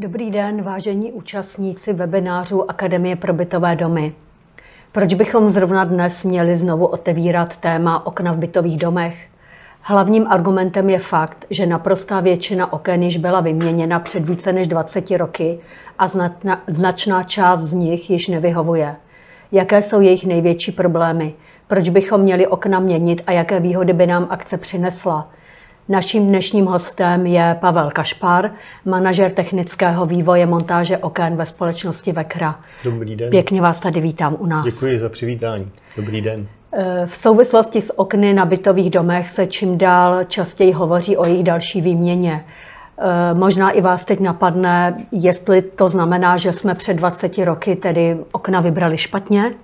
Dobrý den, vážení účastníci webinářů Akademie pro bytové domy. Proč bychom zrovna dnes měli znovu otevírat téma okna v bytových domech? Hlavním argumentem je fakt, že naprostá většina oken již byla vyměněna před více než 20 roky a značná část z nich již nevyhovuje. Jaké jsou jejich největší problémy? Proč bychom měli okna měnit a jaké výhody by nám akce přinesla? Naším dnešním hostem je Pavel Kašpar, manažer technického vývoje montáže oken ve společnosti Vekra. Dobrý den. Pěkně vás tady vítám u nás. Děkuji za přivítání. Dobrý den. Eh, v souvislosti s okny na bytových domech se čím dál častěji hovoří o jejich další výměně. Eh, možná i vás teď napadne, jestli to znamená, že jsme před 20 roky tedy okna vybrali špatně?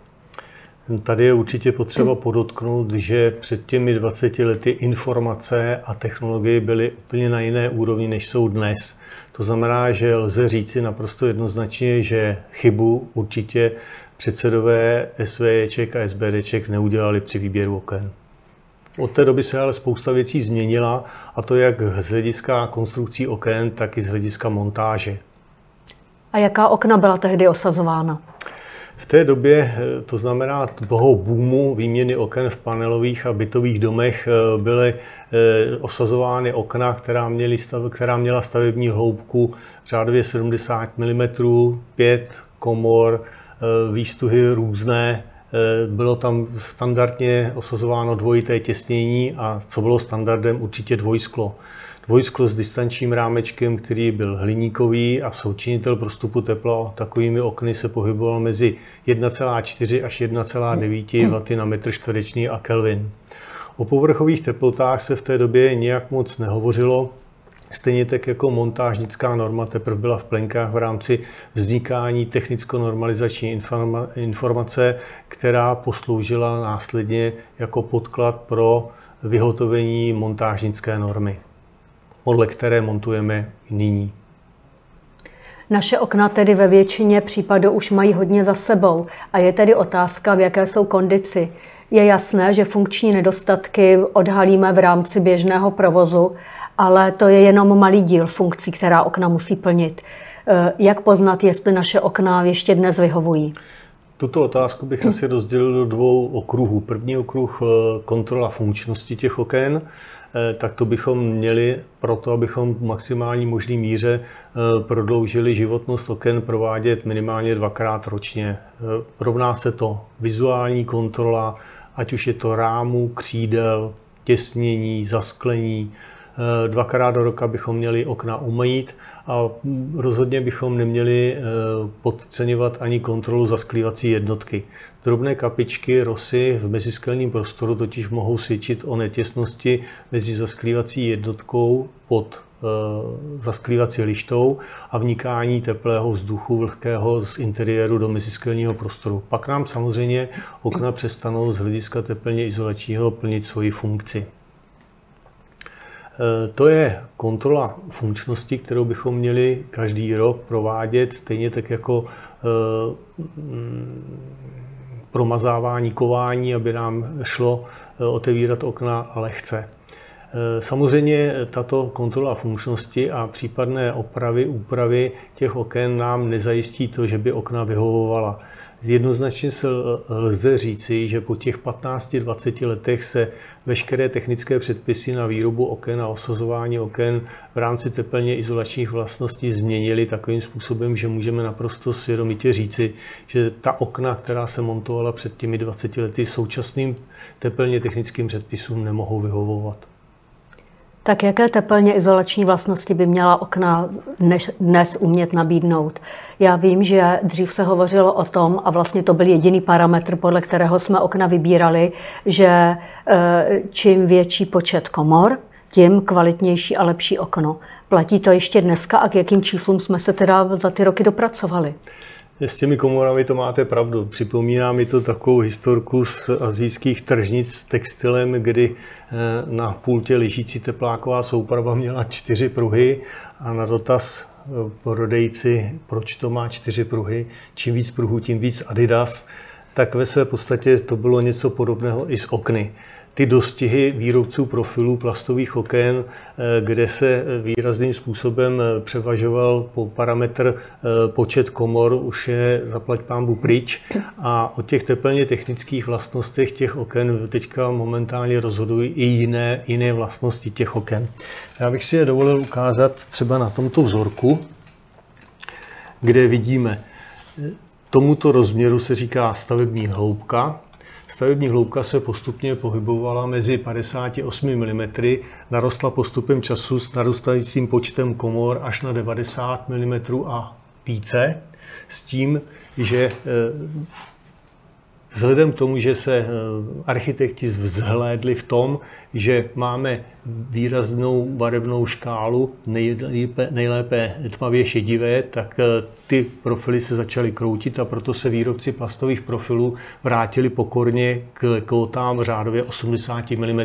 Tady je určitě potřeba podotknout, že před těmi 20 lety informace a technologie byly úplně na jiné úrovni, než jsou dnes. To znamená, že lze říci naprosto jednoznačně, že chybu určitě předsedové SVJček a SBDček neudělali při výběru oken. Od té doby se ale spousta věcí změnila, a to jak z hlediska konstrukcí oken, tak i z hlediska montáže. A jaká okna byla tehdy osazována? V té době, eh, to znamená toho boomu výměny oken v panelových a bytových domech, eh, byly eh, osazovány okna, která, měly stav, která měla stavební hloubku řádově 70 mm, 5 komor, výstuhy různé, bylo tam standardně osazováno dvojité těsnění a co bylo standardem, určitě dvojsklo dvojsklo s distančním rámečkem, který byl hliníkový a součinitel prostupu tepla takovými okny se pohyboval mezi 1,4 až 1,9 W na metr čtvereční a Kelvin. O povrchových teplotách se v té době nějak moc nehovořilo, Stejně tak jako montážnická norma teprve byla v plenkách v rámci vznikání technicko-normalizační informace, která posloužila následně jako podklad pro vyhotovení montážnické normy podle které montujeme nyní. Naše okna tedy ve většině případů už mají hodně za sebou a je tedy otázka, v jaké jsou kondici. Je jasné, že funkční nedostatky odhalíme v rámci běžného provozu, ale to je jenom malý díl funkcí, která okna musí plnit. Eh, jak poznat, jestli naše okna ještě dnes vyhovují? Tuto otázku bych asi rozdělil do dvou okruhů. První okruh eh, kontrola funkčnosti těch oken tak to bychom měli proto, abychom v maximální možný míře eh, prodloužili životnost oken provádět minimálně dvakrát ročně. Eh, rovná se to vizuální kontrola, ať už je to rámu, křídel, těsnění, zasklení, Eh, dvakrát do roka bychom měli okna umýt a rozhodně bychom neměli eh, podceňovat ani kontrolu zasklívací jednotky. Drobné kapičky, rosy v meziskelním prostoru totiž mohou svědčit o netěsnosti mezi zasklívací jednotkou pod eh, zasklívací lištou a vnikání teplého vzduchu vlhkého z interiéru do meziskelního prostoru. Pak nám samozřejmě okna přestanou z hlediska teplně izolačního plnit svoji funkci. Eh, to je kontrola funkčnosti, kterou bychom měli každý rok provádět, stejně tak jako eh, promazávání kování, aby nám šlo eh, otevírat okna lehce. Samozřejmě tato kontrola funkčnosti a případné opravy, úpravy těch oken nám nezajistí to, že by okna vyhovovala. Jednoznačně se lze říci, že po těch 15-20 letech se veškeré technické předpisy na výrobu oken a osazování oken v rámci teplně izolačních vlastností změnily takovým způsobem, že můžeme naprosto svědomitě říci, že ta okna, která se montovala před těmi 20 lety, současným teplně technickým předpisům nemohou vyhovovat. Tak jaké teplně izolační vlastnosti by měla okna dnes umět nabídnout? Já vím, že dřív se hovořilo o tom, a vlastně to byl jediný parametr, podle kterého jsme okna vybírali, že eh, čím větší počet komor, tím kvalitnější a lepší okno. Platí to ještě dneska a k jakým číslům jsme se teda za ty roky dopracovali? S těmi komorami to máte pravdu. Připomíná mi to takovou historku z azijských tržnic s textilem, kdy eh, na pultě ležící tepláková souprava měla čtyři pruhy a na dotaz eh, prodejci, proč to má čtyři pruhy, čím víc pruhů, tím víc Adidas, tak ve své podstatě to bylo něco podobného i s okny ty dostihy výrobců profilů plastových oken, eh, kde se výrazným způsobem eh, převažoval po parametr eh, počet komor, už je zaplať pámbu pryč. A o těch teplně technických vlastnostech těch oken teďka momentálně rozhodují i jiné, jiné vlastnosti těch oken. Já bych si je dovolil ukázat třeba na tomto vzorku, kde vidíme, tomuto rozměru se říká stavební hloubka, Stavební hloubka se postupně pohybovala mezi 58 mm, narostla postupem času s narůstajícím počtem komor až na 90 mm a více, s tím, že eh, Vzhledem k tomu, že se eh, architekti vzhlédli v tom, že máme výraznou barevnou škálu, nejlépe, nejlépe tmavě šedivé, tak eh, ty profily se začaly kroutit a proto se výrobci plastových profilů vrátili pokorně k kvotám řádově 80 mm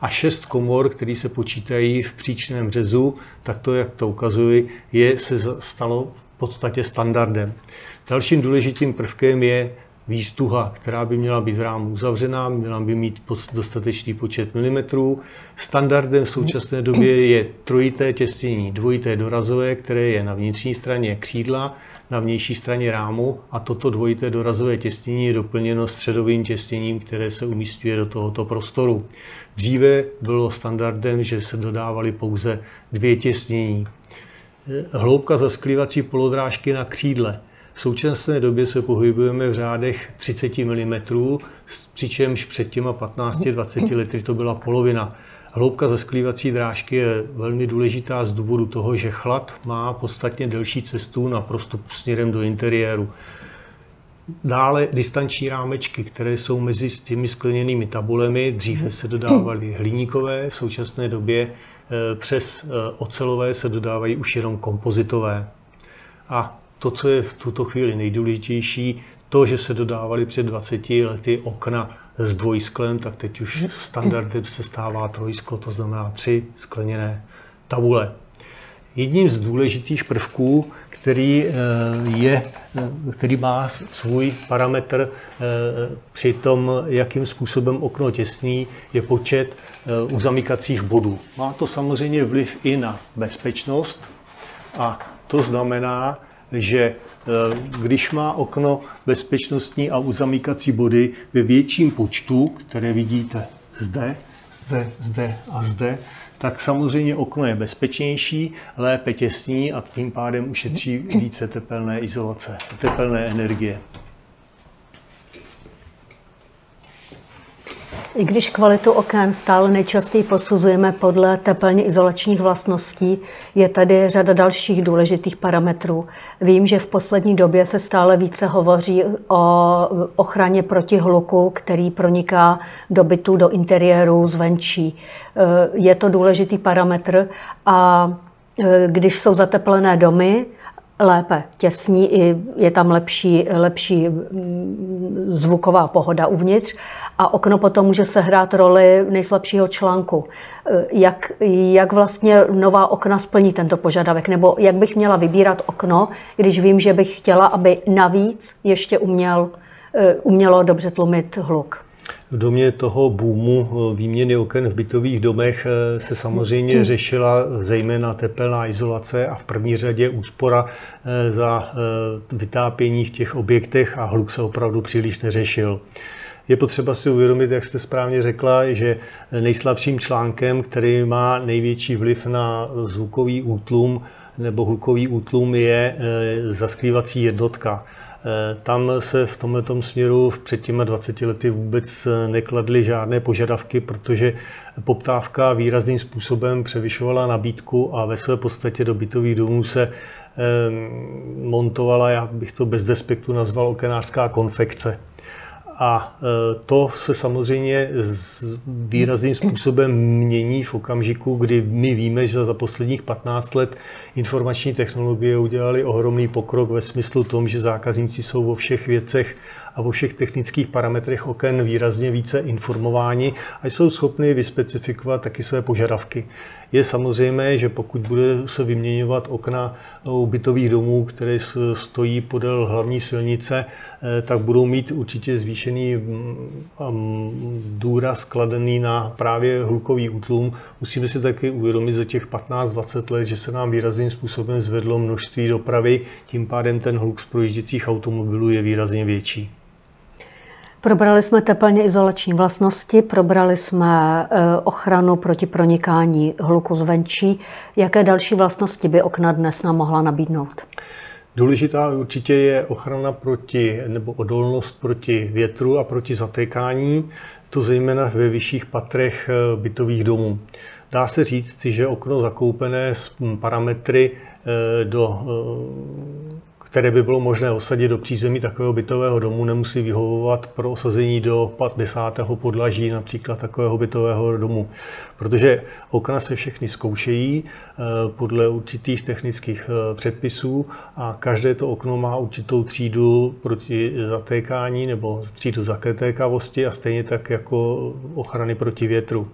a šest komor, které se počítají v příčném řezu, tak to, jak to ukazuji, je, se stalo v podstatě standardem. Dalším důležitým prvkem je výstuha, která by měla být v rámu uzavřená, měla by mít dostatečný počet milimetrů. Standardem v současné době je trojité těstění, dvojité dorazové, které je na vnitřní straně křídla, na vnější straně rámu a toto dvojité dorazové těstění je doplněno středovým těstěním, které se umístuje do tohoto prostoru. Dříve bylo standardem, že se dodávaly pouze dvě těstění. Hloubka zasklívací polodrážky na křídle v současné době se pohybujeme v řádech 30 mm, přičemž před těma 15-20 lety to byla polovina. Hloubka zasklívací drážky je velmi důležitá z důvodu toho, že chlad má podstatně delší cestu na prostup směrem do interiéru. Dále distanční rámečky, které jsou mezi těmi skleněnými tabulemi. Dříve se dodávaly hliníkové, v současné době eh, přes eh, ocelové se dodávají už jenom kompozitové. A to, co je v tuto chvíli nejdůležitější, to, že se dodávali před 20 lety okna s dvojsklem, tak teď už standardem se stává trojsklo, to znamená tři skleněné tabule. Jedním z důležitých prvků, který, eh, je, eh, který má svůj parametr eh, při tom, jakým způsobem okno těsní, je počet uzamykacích bodů. Má to samozřejmě vliv i na bezpečnost a to znamená, že eh, když má okno bezpečnostní a uzamykací body ve větším počtu, které vidíte zde, zde, zde a zde, tak samozřejmě okno je bezpečnější, lépe těsní a tím pádem ušetří více tepelné izolace, tepelné energie. I když kvalitu oken stále nejčastěji posuzujeme podle teplně izolačních vlastností, je tady řada dalších důležitých parametrů. Vím, že v poslední době se stále více hovoří o ochraně proti hluku, který proniká do bytu, do interiéru zvenčí. Je to důležitý parametr a když jsou zateplené domy, lépe těsní, i je tam lepší, lepší mm, zvuková pohoda uvnitř a okno potom může sehrát roli nejslabšího článku. Jak, jak vlastně nová okna splní tento požadavek? Nebo jak bych měla vybírat okno, když vím, že bych chtěla, aby navíc ještě uměl, eh, umělo dobře tlumit hluk? V domě toho boomu eh, výměny oken v bytových domech eh, se samozřejmě hmm. řešila zejména tepelná izolace a v první řadě úspora eh, za vytápění v těch objektech a hluk se opravdu příliš neřešil. Je potřeba si uvědomit, jak jste správně řekla, že nejslabším článkem, který má největší vliv na zvukový útlum nebo hlukový útlum, je zasklívací jednotka. Eh, tam se v tomto směru před těmi 20 lety vůbec nekladly žádné požadavky, protože poptávka výrazným způsobem převyšovala nabídku a ve své podstatě do bytových domů se montovala, já bych to bez despektu nazval okenářská konfekce. A e, to se samozřejmě výrazným způsobem mění v okamžiku, kdy my víme, že za posledních 15 let informační technologie udělali ohromný pokrok ve smyslu tom, že zákazníci jsou vo všech věcech a vo všech technických parametrech oken výrazně více informováni a jsou schopni vyspecifikovat taky své požadavky. Je samozřejmé, že pokud bude se vyměňovat okna u bytových domů, které stojí podél hlavní silnice, eh, tak budou mít určitě zvýšený mm, důraz kladený na právě hlukový útlum. Musíme si taky uvědomit za těch 15-20 let, že se nám výrazným způsobem zvedlo množství dopravy, tím pádem ten hluk z projížděcích automobilů je výrazně větší. Probrali jsme teplně izolační vlastnosti, probrali jsme eh, ochranu proti pronikání hluku zvenčí. Jaké další vlastnosti by okna dnes nám mohla nabídnout? Důležitá určitě je ochrana proti nebo odolnost proti větru a proti zatékání, to zejména ve vyšších patrech eh, bytových domů. Dá se říct, že okno zakoupené s parametry eh, do které by bylo možné osadit do přízemí takového bytového domu, nemusí vyhovovat pro osazení do 50. podlaží například takového bytového domu. Protože okna se všechny zkoušejí eh, podle určitých technických eh, předpisů a každé to okno má určitou třídu proti zatékání nebo třídu zakétékavosti a stejně tak jako ochrany proti větru.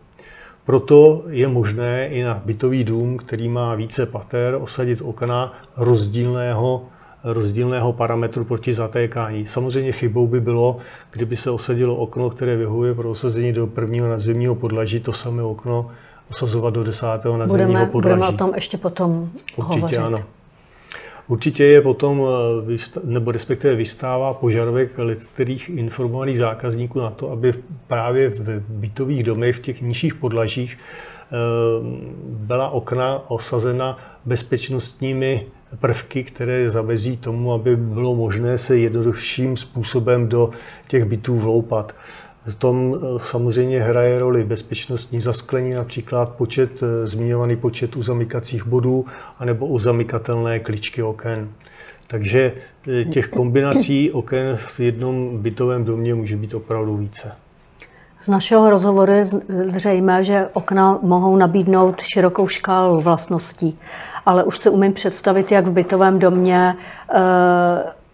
Proto je možné i na bytový dům, který má více pater, osadit okna rozdílného rozdílného parametru proti zatékání. Samozřejmě chybou by bylo, kdyby se osadilo okno, které vyhovuje pro osazení do prvního nadzemního podlaží, to samé okno osazovat do desátého nadzemního budeme, podlaží. Budeme o tom ještě potom Určitě hovořit. ano. Určitě je potom, eh, nebo respektive vystává požadavek některých informovaných zákazníků na to, aby právě v bytových domech, v těch nižších podlažích, eh, byla okna osazena bezpečnostními prvky, které zamezí tomu, aby bylo možné se jednodušším způsobem do těch bytů vloupat. V tom eh, samozřejmě hraje roli bezpečnostní zasklení, například počet, eh, zmiňovaný počet uzamykacích bodů, anebo uzamykatelné kličky oken. Takže eh, těch kombinací oken v jednom bytovém domě může být opravdu více. Z našeho rozhovoru je zřejmé, že okna mohou nabídnout širokou škálu vlastností, ale už si umím představit, jak v bytovém domě e,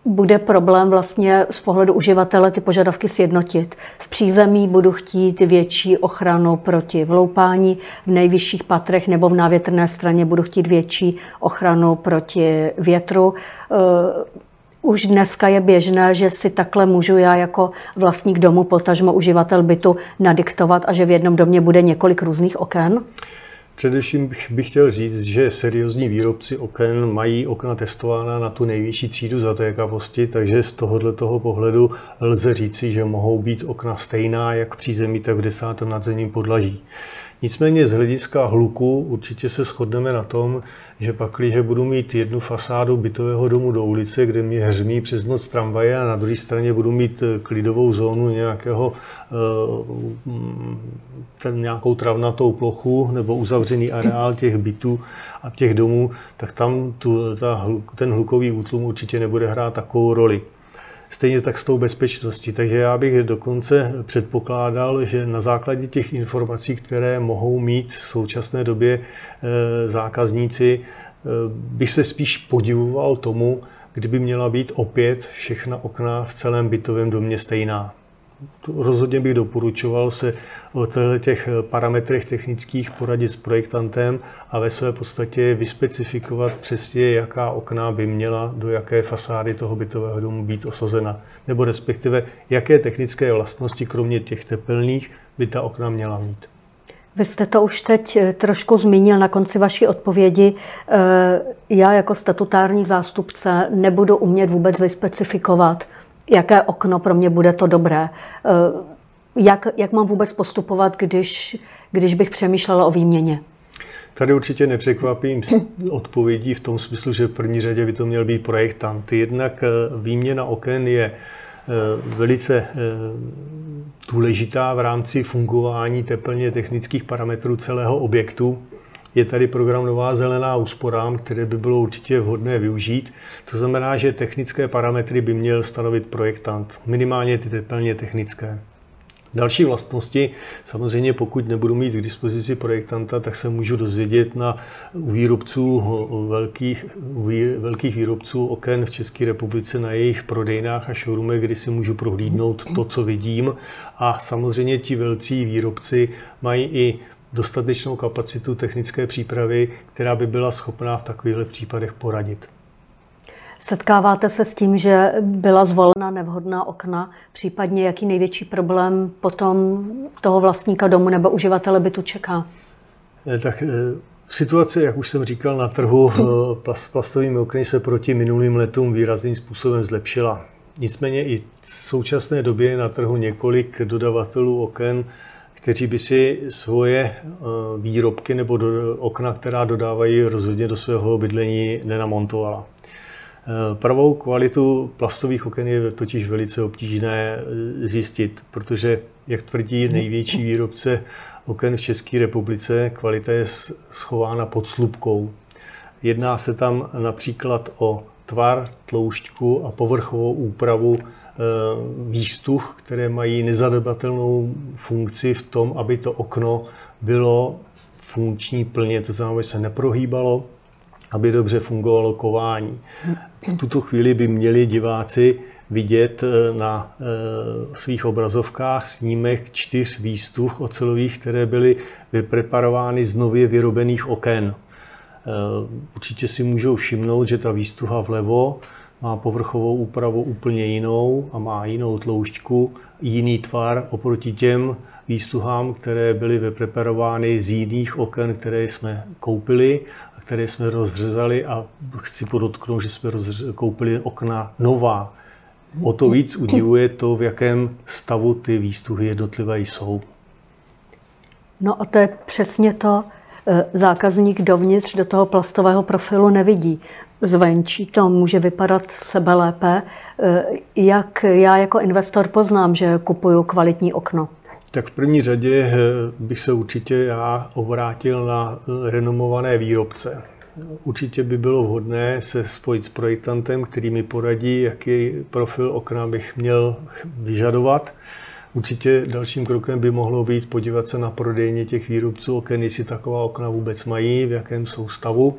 bude problém vlastně z pohledu uživatele ty požadavky sjednotit. V přízemí budu chtít větší ochranu proti vloupání, v nejvyšších patrech nebo v návětrné straně budu chtít větší ochranu proti větru. Už dneska je běžné, že si takhle můžu já jako vlastník domu, potažmo uživatel bytu nadiktovat a že v jednom domě bude několik různých oken? Především bych, bych chtěl říct, že seriózní výrobci oken mají okna testována na tu nejvyšší třídu zatékavosti, takže z tohohle toho pohledu lze říci, že mohou být okna stejná jak v přízemí, tak v desátém nadzemním podlaží. Nicméně z hlediska hluku určitě se shodneme na tom, že pak, když budu mít jednu fasádu bytového domu do ulice, kde mě hřmí přes noc tramvaje a na druhé straně budu mít eh, klidovou zónu nějakého, eh, ten, nějakou travnatou plochu nebo uzavřený areál těch bytů a těch domů, tak tam tu, ta, ten hlukový útlum určitě nebude hrát takovou roli. Stejně tak s tou bezpečností. Takže já bych dokonce předpokládal, že na základě těch informací, které mohou mít v současné době eh, zákazníci, eh, bych se spíš podivoval tomu, kdyby měla být opět všechna okna v celém bytovém domě stejná rozhodně bych doporučoval se o těch parametrech technických poradit s projektantem a ve své podstatě vyspecifikovat přesně, jaká okna by měla do jaké fasády toho bytového domu být osazena. Nebo respektive, jaké technické vlastnosti, kromě těch tepelných, by ta okna měla mít. Vy jste to už teď eh, trošku zmínil na konci vaší odpovědi. Eh, já jako statutární zástupce nebudu umět vůbec vyspecifikovat, jaké okno pro mě bude to dobré. Eh, jak, jak mám vůbec postupovat, když, když bych přemýšlela o výměně? Tady určitě nepřekvapím odpovědí v tom smyslu, že v první řadě by to měl být projektant. Jednak eh, výměna oken je eh, velice důležitá v rámci fungování teplně technických parametrů celého objektu. Je tady program Nová zelená úsporám, které by bylo určitě vhodné využít. To znamená, že technické parametry by měl stanovit projektant, minimálně ty tepelně technické. Další vlastnosti, samozřejmě pokud nebudu mít k dispozici projektanta, tak se můžu dozvědět na výrobců velkých, velkých výrobců oken v České republice na jejich prodejnách a showroomech, kdy si můžu prohlídnout to, co vidím. A samozřejmě ti velcí výrobci mají i dostatečnou kapacitu technické přípravy, která by byla schopná v takovýchto případech poradit. Setkáváte se s tím, že byla zvolena nevhodná okna, případně jaký největší problém potom toho vlastníka domu nebo uživatele bytu čeká? Eh, tak eh, situace, jak už jsem říkal, na trhu eh, s plastovými okny se proti minulým letům výrazným způsobem zlepšila. Nicméně i v současné době je na trhu několik dodavatelů oken, kteří by si svoje výrobky nebo okna, která dodávají rozhodně do svého bydlení, nenamontovala. Eh, pravou kvalitu plastových oken je totiž velice obtížné eh, zjistit, protože, jak tvrdí největší výrobce oken v České republice, kvalita je schována pod slupkou. Jedná se tam například o tvar, tloušťku a povrchovou úpravu eh, výstuh, které mají nezadobatelnou funkci v tom, aby to okno bylo funkční plně, to znamená, že se neprohýbalo, aby dobře fungovalo kování. V tuto chvíli by měli diváci vidět eh, na eh, svých obrazovkách snímek čtyř výstuh ocelových, které byly vypreparovány z nově vyrobených oken. Eh, určitě si můžou všimnout, že ta výstuha vlevo má povrchovou úpravu úplně jinou a má jinou tloušťku, jiný tvar oproti těm výstuhám, které byly vypreparovány z jiných oken, které jsme koupili které jsme rozřezali a chci podotknout, že jsme koupili okna nová. O to víc udivuje to, v jakém stavu ty výstuhy jednotlivé jsou. No a to je přesně to, e, zákazník dovnitř do toho plastového profilu nevidí. Zvenčí to může vypadat sebe lépe. E, jak já jako investor poznám, že kupuju kvalitní okno? Tak v první řadě eh, bych se určitě já obrátil na eh, renomované výrobce. Určitě by bylo vhodné se spojit s projektantem, který mi poradí, jaký profil okna bych měl vyžadovat. Určitě dalším krokem by mohlo být podívat se na prodejně těch výrobců oken, jestli taková okna vůbec mají, v jakém jsou stavu.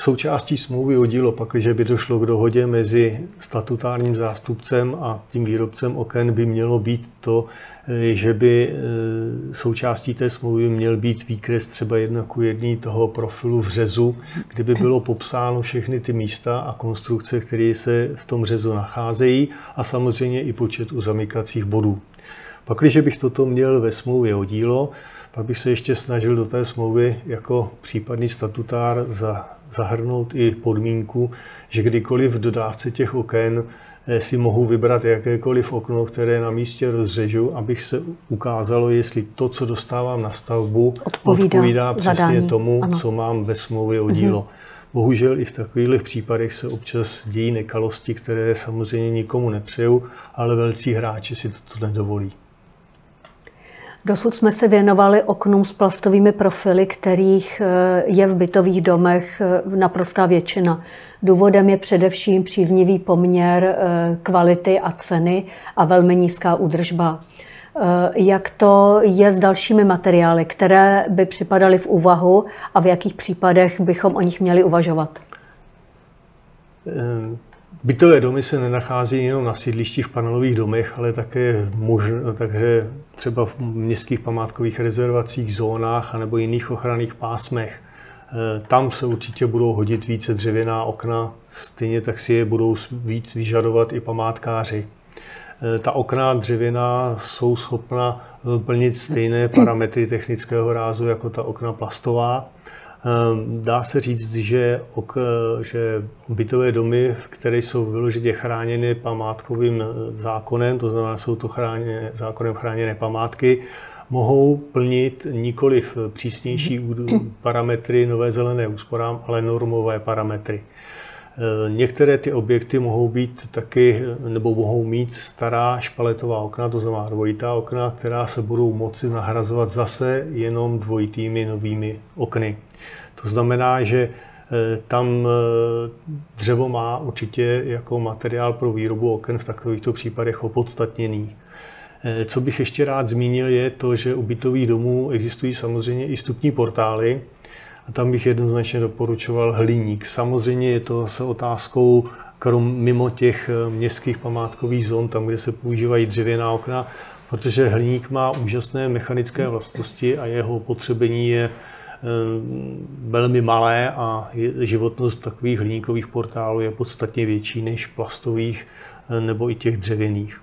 Součástí smlouvy o dílo, pakliže by došlo k dohodě mezi statutárním zástupcem a tím výrobcem oken, by mělo být to, eh, že by eh, součástí té smlouvy měl být výkres třeba jedna ku jedný toho profilu v řezu, kde by bylo popsáno všechny ty místa a konstrukce, které se v tom řezu nacházejí a samozřejmě i počet uzamykacích bodů. Pakliže bych toto měl ve smlouvě o dílo, pak bych se ještě snažil do té smlouvy jako případný statutár za zahrnout i podmínku, že kdykoliv v dodávce těch oken eh, si mohu vybrat jakékoliv okno, které na místě rozřežu, abych se ukázalo, jestli to, co dostávám na stavbu, odpovídá, odpovídá přesně zadání. tomu, ano. co mám ve smlouvě o dílo. Mm-hmm. Bohužel i v takových případech se občas dějí nekalosti, které samozřejmě nikomu nepřeju, ale velcí hráči si toto nedovolí. Dosud jsme se věnovali oknům s plastovými profily, kterých eh, je v bytových domech eh, naprostá většina. Důvodem je především příznivý poměr eh, kvality a ceny a velmi nízká údržba. Jak to je s dalšími materiály, které by připadaly v úvahu a v jakých případech bychom o nich měli uvažovat? Bytové domy se nenachází jenom na sídlištích v panelových domech, ale také možno, takže třeba v městských památkových rezervacích, zónách anebo jiných ochranných pásmech. Eh, tam se určitě budou hodit více dřevěná okna, stejně tak si je budou víc vyžadovat i památkáři. Eh, ta okna dřevěná jsou schopna plnit stejné parametry technického rázu jako ta okna plastová. Ehm, dá se říct, že, ok, že bytové domy, které jsou vyložitě chráněny památkovým eh, zákonem, to znamená, jsou to chráněné, zákonem chráněné památky, mohou plnit nikoliv přísnější parametry nové zelené úsporám, ale normové parametry. Některé ty objekty mohou být taky, nebo mohou mít stará špaletová okna, to znamená dvojitá okna, která se budou moci nahrazovat zase jenom dvojitými novými okny. To znamená, že Eh, tam eh, dřevo má určitě jako materiál pro výrobu oken v takovýchto případech opodstatněný. Eh, co bych ještě rád zmínil, je to, že u bytových domů existují samozřejmě i stupní portály, a tam bych jednoznačně doporučoval hliník. Samozřejmě je to se otázkou, krom mimo těch městských památkových zón, tam, kde se používají dřevěná okna, protože hliník má úžasné mechanické vlastnosti a jeho potřebení je Eh, velmi malé a životnost takových hliníkových portálů je podstatně větší než plastových eh, nebo i těch dřevěných.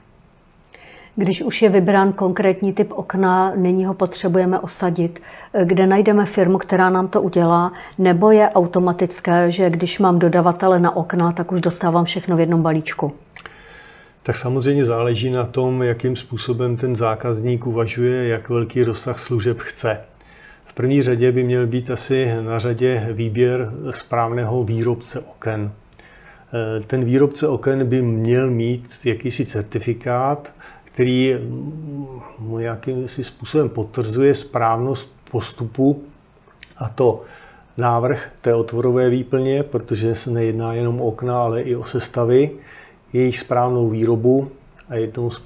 Když už je vybrán konkrétní typ okna, nyní ho potřebujeme osadit. Kde najdeme firmu, která nám to udělá, nebo je automatické, že když mám dodavatele na okna, tak už dostávám všechno v jednom balíčku? Tak samozřejmě záleží na tom, jakým způsobem ten zákazník uvažuje, jak velký rozsah služeb chce první řadě by měl být asi na řadě výběr správného výrobce oken. Eh, ten výrobce oken by měl mít jakýsi certifikát, který mu nějakým způsobem potvrzuje správnost postupu a to návrh té otvorové výplně, protože se nejedná jenom o okna, ale i o sestavy, jejich správnou výrobu a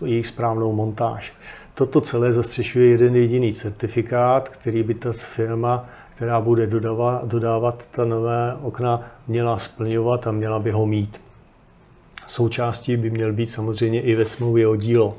jejich správnou montáž. Toto celé zastřešuje jeden jediný certifikát, který by ta firma, která bude dodávat, dodávat ta nové okna, měla splňovat a měla by ho mít. Součástí by měl být samozřejmě i ve smlouvě o dílo.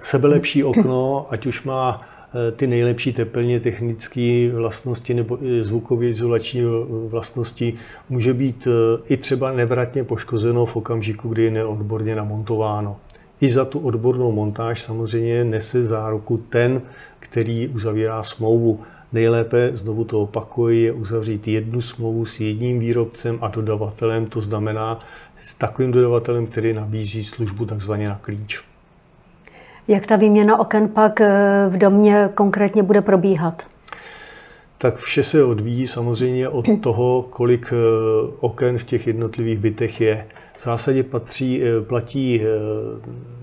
Sebelepší okno, ať už má eh, ty nejlepší teplně technické vlastnosti nebo zvukově izolační vlastnosti, může být eh, i třeba nevratně poškozeno v okamžiku, kdy je neodborně namontováno. I za tu odbornou montáž samozřejmě nese záruku ten, který uzavírá smlouvu. Nejlépe, znovu to opakuji, je uzavřít jednu smlouvu s jedním výrobcem a dodavatelem, to znamená s takovým dodavatelem, který nabízí službu takzvaně na klíč. Jak ta výměna oken pak eh, v domě konkrétně bude probíhat? Tak vše se odvíjí samozřejmě od toho, kolik eh, oken v těch jednotlivých bytech je. V zásadě patří, eh, platí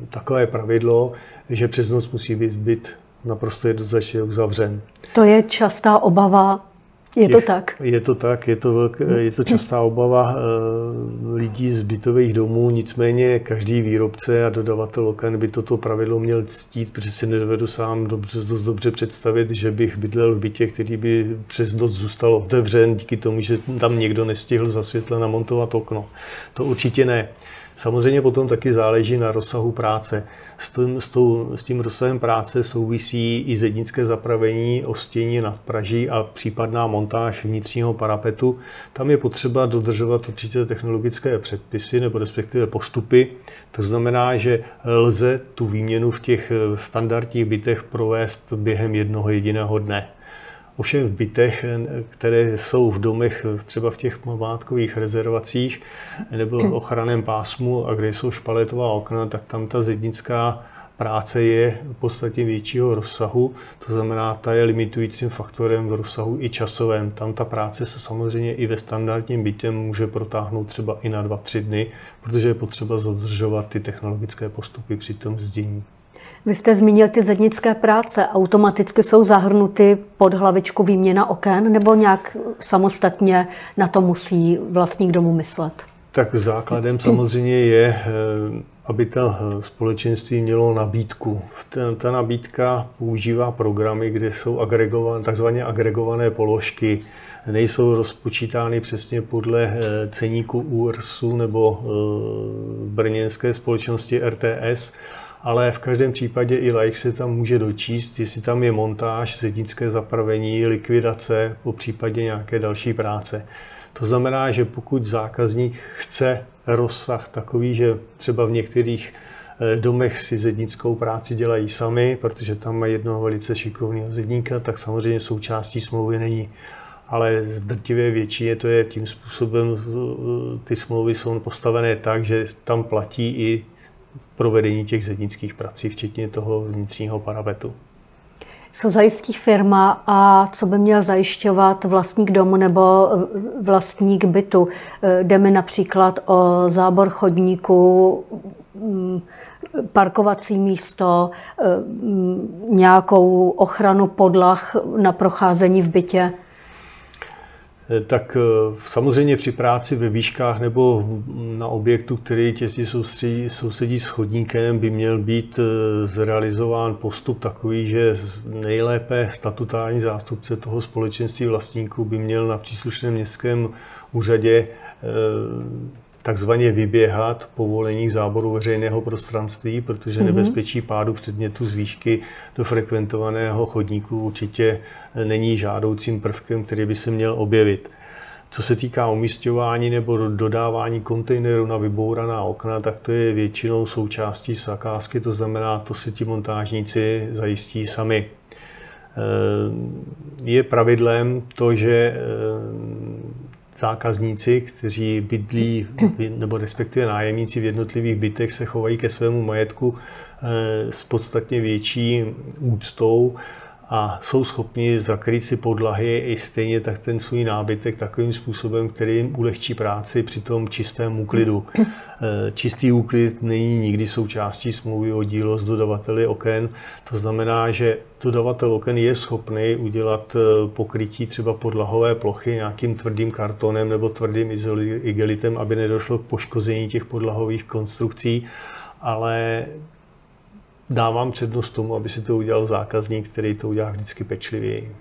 takové pravidlo, že přes noc musí být byt naprosto jednoznačně uzavřen. To je častá obava je to tak? Je to tak, je to, velk, je to častá obava eh, lidí z bytových domů, nicméně každý výrobce a dodavatel oken by toto pravidlo měl ctít, protože si nedovedu sám dobře, dost dobře představit, že bych bydlel v bytě, který by přes noc zůstal otevřen díky tomu, že tam někdo nestihl za světle namontovat okno. To určitě ne. Samozřejmě potom taky záleží na rozsahu práce. S tím, s, tou, s tím rozsahem práce souvisí i zednické zapravení, ostění nad Praží a případná montáž vnitřního parapetu. Tam je potřeba dodržovat určitě technologické předpisy nebo respektive postupy. To znamená, že lze tu výměnu v těch standardních bytech provést během jednoho jediného dne. Ovšem v bytech, které jsou v domech, třeba v těch památkových rezervacích nebo v ochranném pásmu a kde jsou špaletová okna, tak tam ta zednická práce je v podstatě většího rozsahu, to znamená, ta je limitujícím faktorem v rozsahu i časovém. Tam ta práce se samozřejmě i ve standardním bytě může protáhnout třeba i na 2-3 dny, protože je potřeba zadržovat ty technologické postupy při tom zdění. Vy jste zmínil ty zednické práce. Automaticky jsou zahrnuty pod hlavičku výměna oken nebo nějak samostatně na to musí vlastník domu myslet? Tak základem samozřejmě je, eh, aby ta eh, společenství mělo nabídku. Ta nabídka používá programy, kde jsou agregované, takzvaně agregované položky. Nejsou rozpočítány přesně podle eh, ceníku URSu nebo brněnské společnosti RTS, ale v každém případě i like se tam může dočíst, jestli tam je montáž, zednické zapravení, likvidace, po případě nějaké další práce. To znamená, že pokud zákazník chce rozsah takový, že třeba v některých eh, domech si zednickou práci dělají sami, protože tam mají jednoho velice šikovného zedníka, tak samozřejmě součástí smlouvy není. Ale z drtivé většině to je tím způsobem, eh, ty smlouvy jsou postavené tak, že tam platí i provedení těch zednických prací, včetně toho vnitřního parapetu. Co zajistí firma a co by měl zajišťovat vlastník domu nebo vlastník bytu? Jde mi například o zábor chodníků, mm, parkovací místo, mm, nějakou ochranu podlah na procházení v bytě? Eh, tak eh, samozřejmě při práci ve výškách nebo na objektu, který těsně sousedí, s chodníkem, by měl být eh, zrealizován postup takový, že nejlépe statutární zástupce toho společenství vlastníků by měl na příslušném městském úřadě takzvaně vyběhat povolení záboru veřejného prostranství, protože mm-hmm. nebezpečí pádu předmětu z výšky do frekventovaného chodníku určitě není žádoucím prvkem, který by se měl objevit. Co se týká umístěvání nebo dodávání kontejnerů na vybouraná okna, tak to je většinou součástí zakázky, to znamená, to si ti montážníci zajistí sami. Je pravidlem to, že zákazníci, kteří bydlí, nebo respektive nájemníci v jednotlivých bytech se chovají ke svému majetku eh, s podstatně větší úctou a jsou schopni zakrýt si podlahy i stejně tak ten svůj nábytek takovým způsobem, který jim ulehčí práci při tom čistém úklidu. Eh, čistý úklid není nikdy součástí smlouvy o dílo s dodavateli oken. To znamená, že dodavatel oken je schopný udělat eh, pokrytí třeba podlahové plochy nějakým tvrdým kartonem nebo tvrdým igelitem, aby nedošlo k poškození těch podlahových konstrukcí, ale dávám přednost tomu, aby si to udělal zákazník, který to udělá vždycky pečlivěji.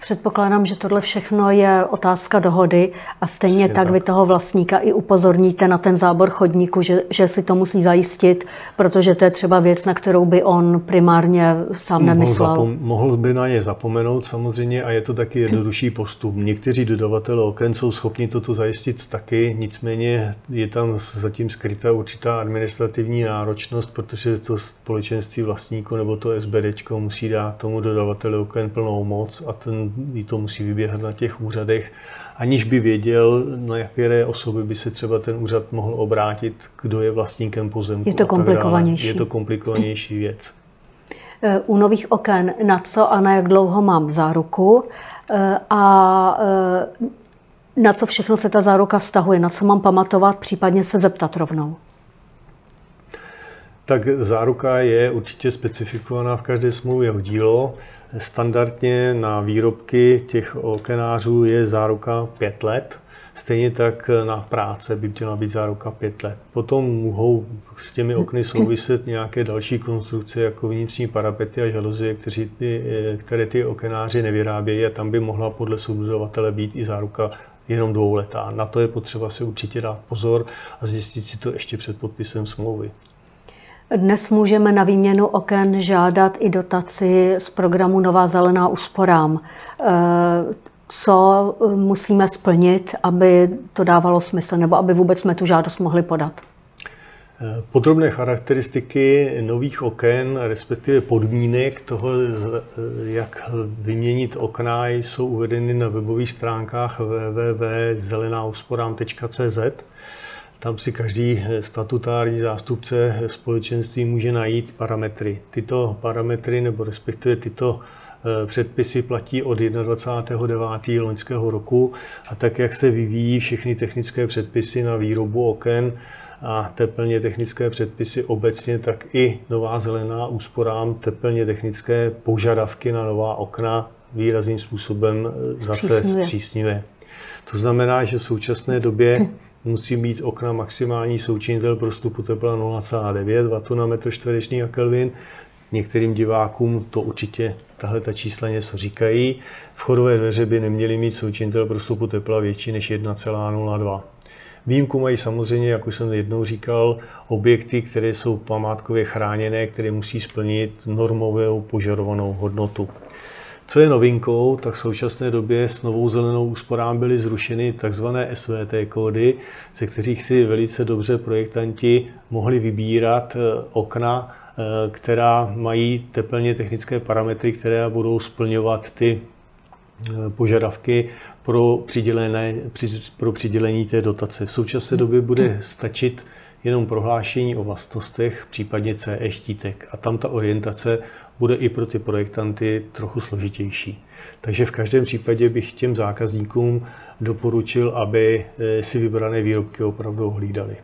Předpokládám, že tohle všechno je otázka dohody a stejně tak, tak vy toho vlastníka i upozorníte na ten zábor chodníku, že, že si to musí zajistit, protože to je třeba věc, na kterou by on primárně sám nemyslel. Mohl, zapom- mohl by na ně zapomenout samozřejmě a je to taky jednodušší postup. Někteří dodavatelé oken jsou schopni toto zajistit taky, nicméně je tam zatím skrytá určitá administrativní náročnost, protože to společenství vlastníků nebo to SBD musí dát tomu dodavateli oken plnou moc a ten jí to musí vyběhat na těch úřadech, aniž by věděl, na jaké osoby by se třeba ten úřad mohl obrátit, kdo je vlastníkem pozemku. Je to komplikovanější. Je to komplikovanější věc. Eh, u nových oken na co a na jak dlouho mám záruku eh, a eh, na co všechno se ta záruka vztahuje, na co mám pamatovat, případně se zeptat rovnou. Tak záruka je určitě specifikovaná v každé smlouvě o dílo. Standardně na výrobky těch okenářů je záruka 5 let. Stejně tak na práce by měla být záruka 5 let. Potom mohou s těmi okny souviset nějaké další konstrukce, jako vnitřní parapety a žaluzie, které ty okenáři nevyrábějí a tam by mohla podle subdodavatele být i záruka jenom dvouletá. Na to je potřeba si určitě dát pozor a zjistit si to ještě před podpisem smlouvy. Dnes můžeme na výměnu oken žádat i dotaci z programu Nová zelená úsporám. Eh, co musíme splnit, aby to dávalo smysl, nebo aby vůbec jsme tu žádost mohli podat? Eh, podrobné charakteristiky nových oken, respektive podmínek toho, eh, jak vyměnit okna, jsou uvedeny na webových stránkách www.zelenáusporám.cz. Tam si každý statutární zástupce společenství může najít parametry. Tyto parametry nebo respektive tyto eh, předpisy platí od 21.9. loňského roku a tak, jak se vyvíjí všechny technické předpisy na výrobu oken a teplně technické předpisy obecně, tak i nová zelená úsporám teplně technické požadavky na nová okna výrazným způsobem eh, zase zpřísňuje. To znamená, že v současné době musí mít okna maximální součinitel prostupu tepla 0,9 W na metr čtvereční a Kelvin. Některým divákům to určitě tahle ta čísla něco říkají. Vchodové dveře by neměly mít součinitel prostupu tepla větší než 1,02. Výjimku mají samozřejmě, jak už jsem jednou říkal, objekty, které jsou památkově chráněné, které musí splnit normovou požadovanou hodnotu. Co je novinkou, tak v současné době s novou zelenou úsporám byly zrušeny tzv. SVT kódy, ze kterých si velice dobře projektanti mohli vybírat eh, okna, eh, která mají teplně technické parametry, které budou splňovat ty eh, požadavky pro, přidělené, pro přidělení té dotace. V současné době bude stačit jenom prohlášení o vlastnostech, případně CE štítek. A tam ta orientace bude i pro ty projektanty trochu složitější. Takže v každém případě bych těm zákazníkům doporučil, aby eh, si vybrané výrobky opravdu ohlídali.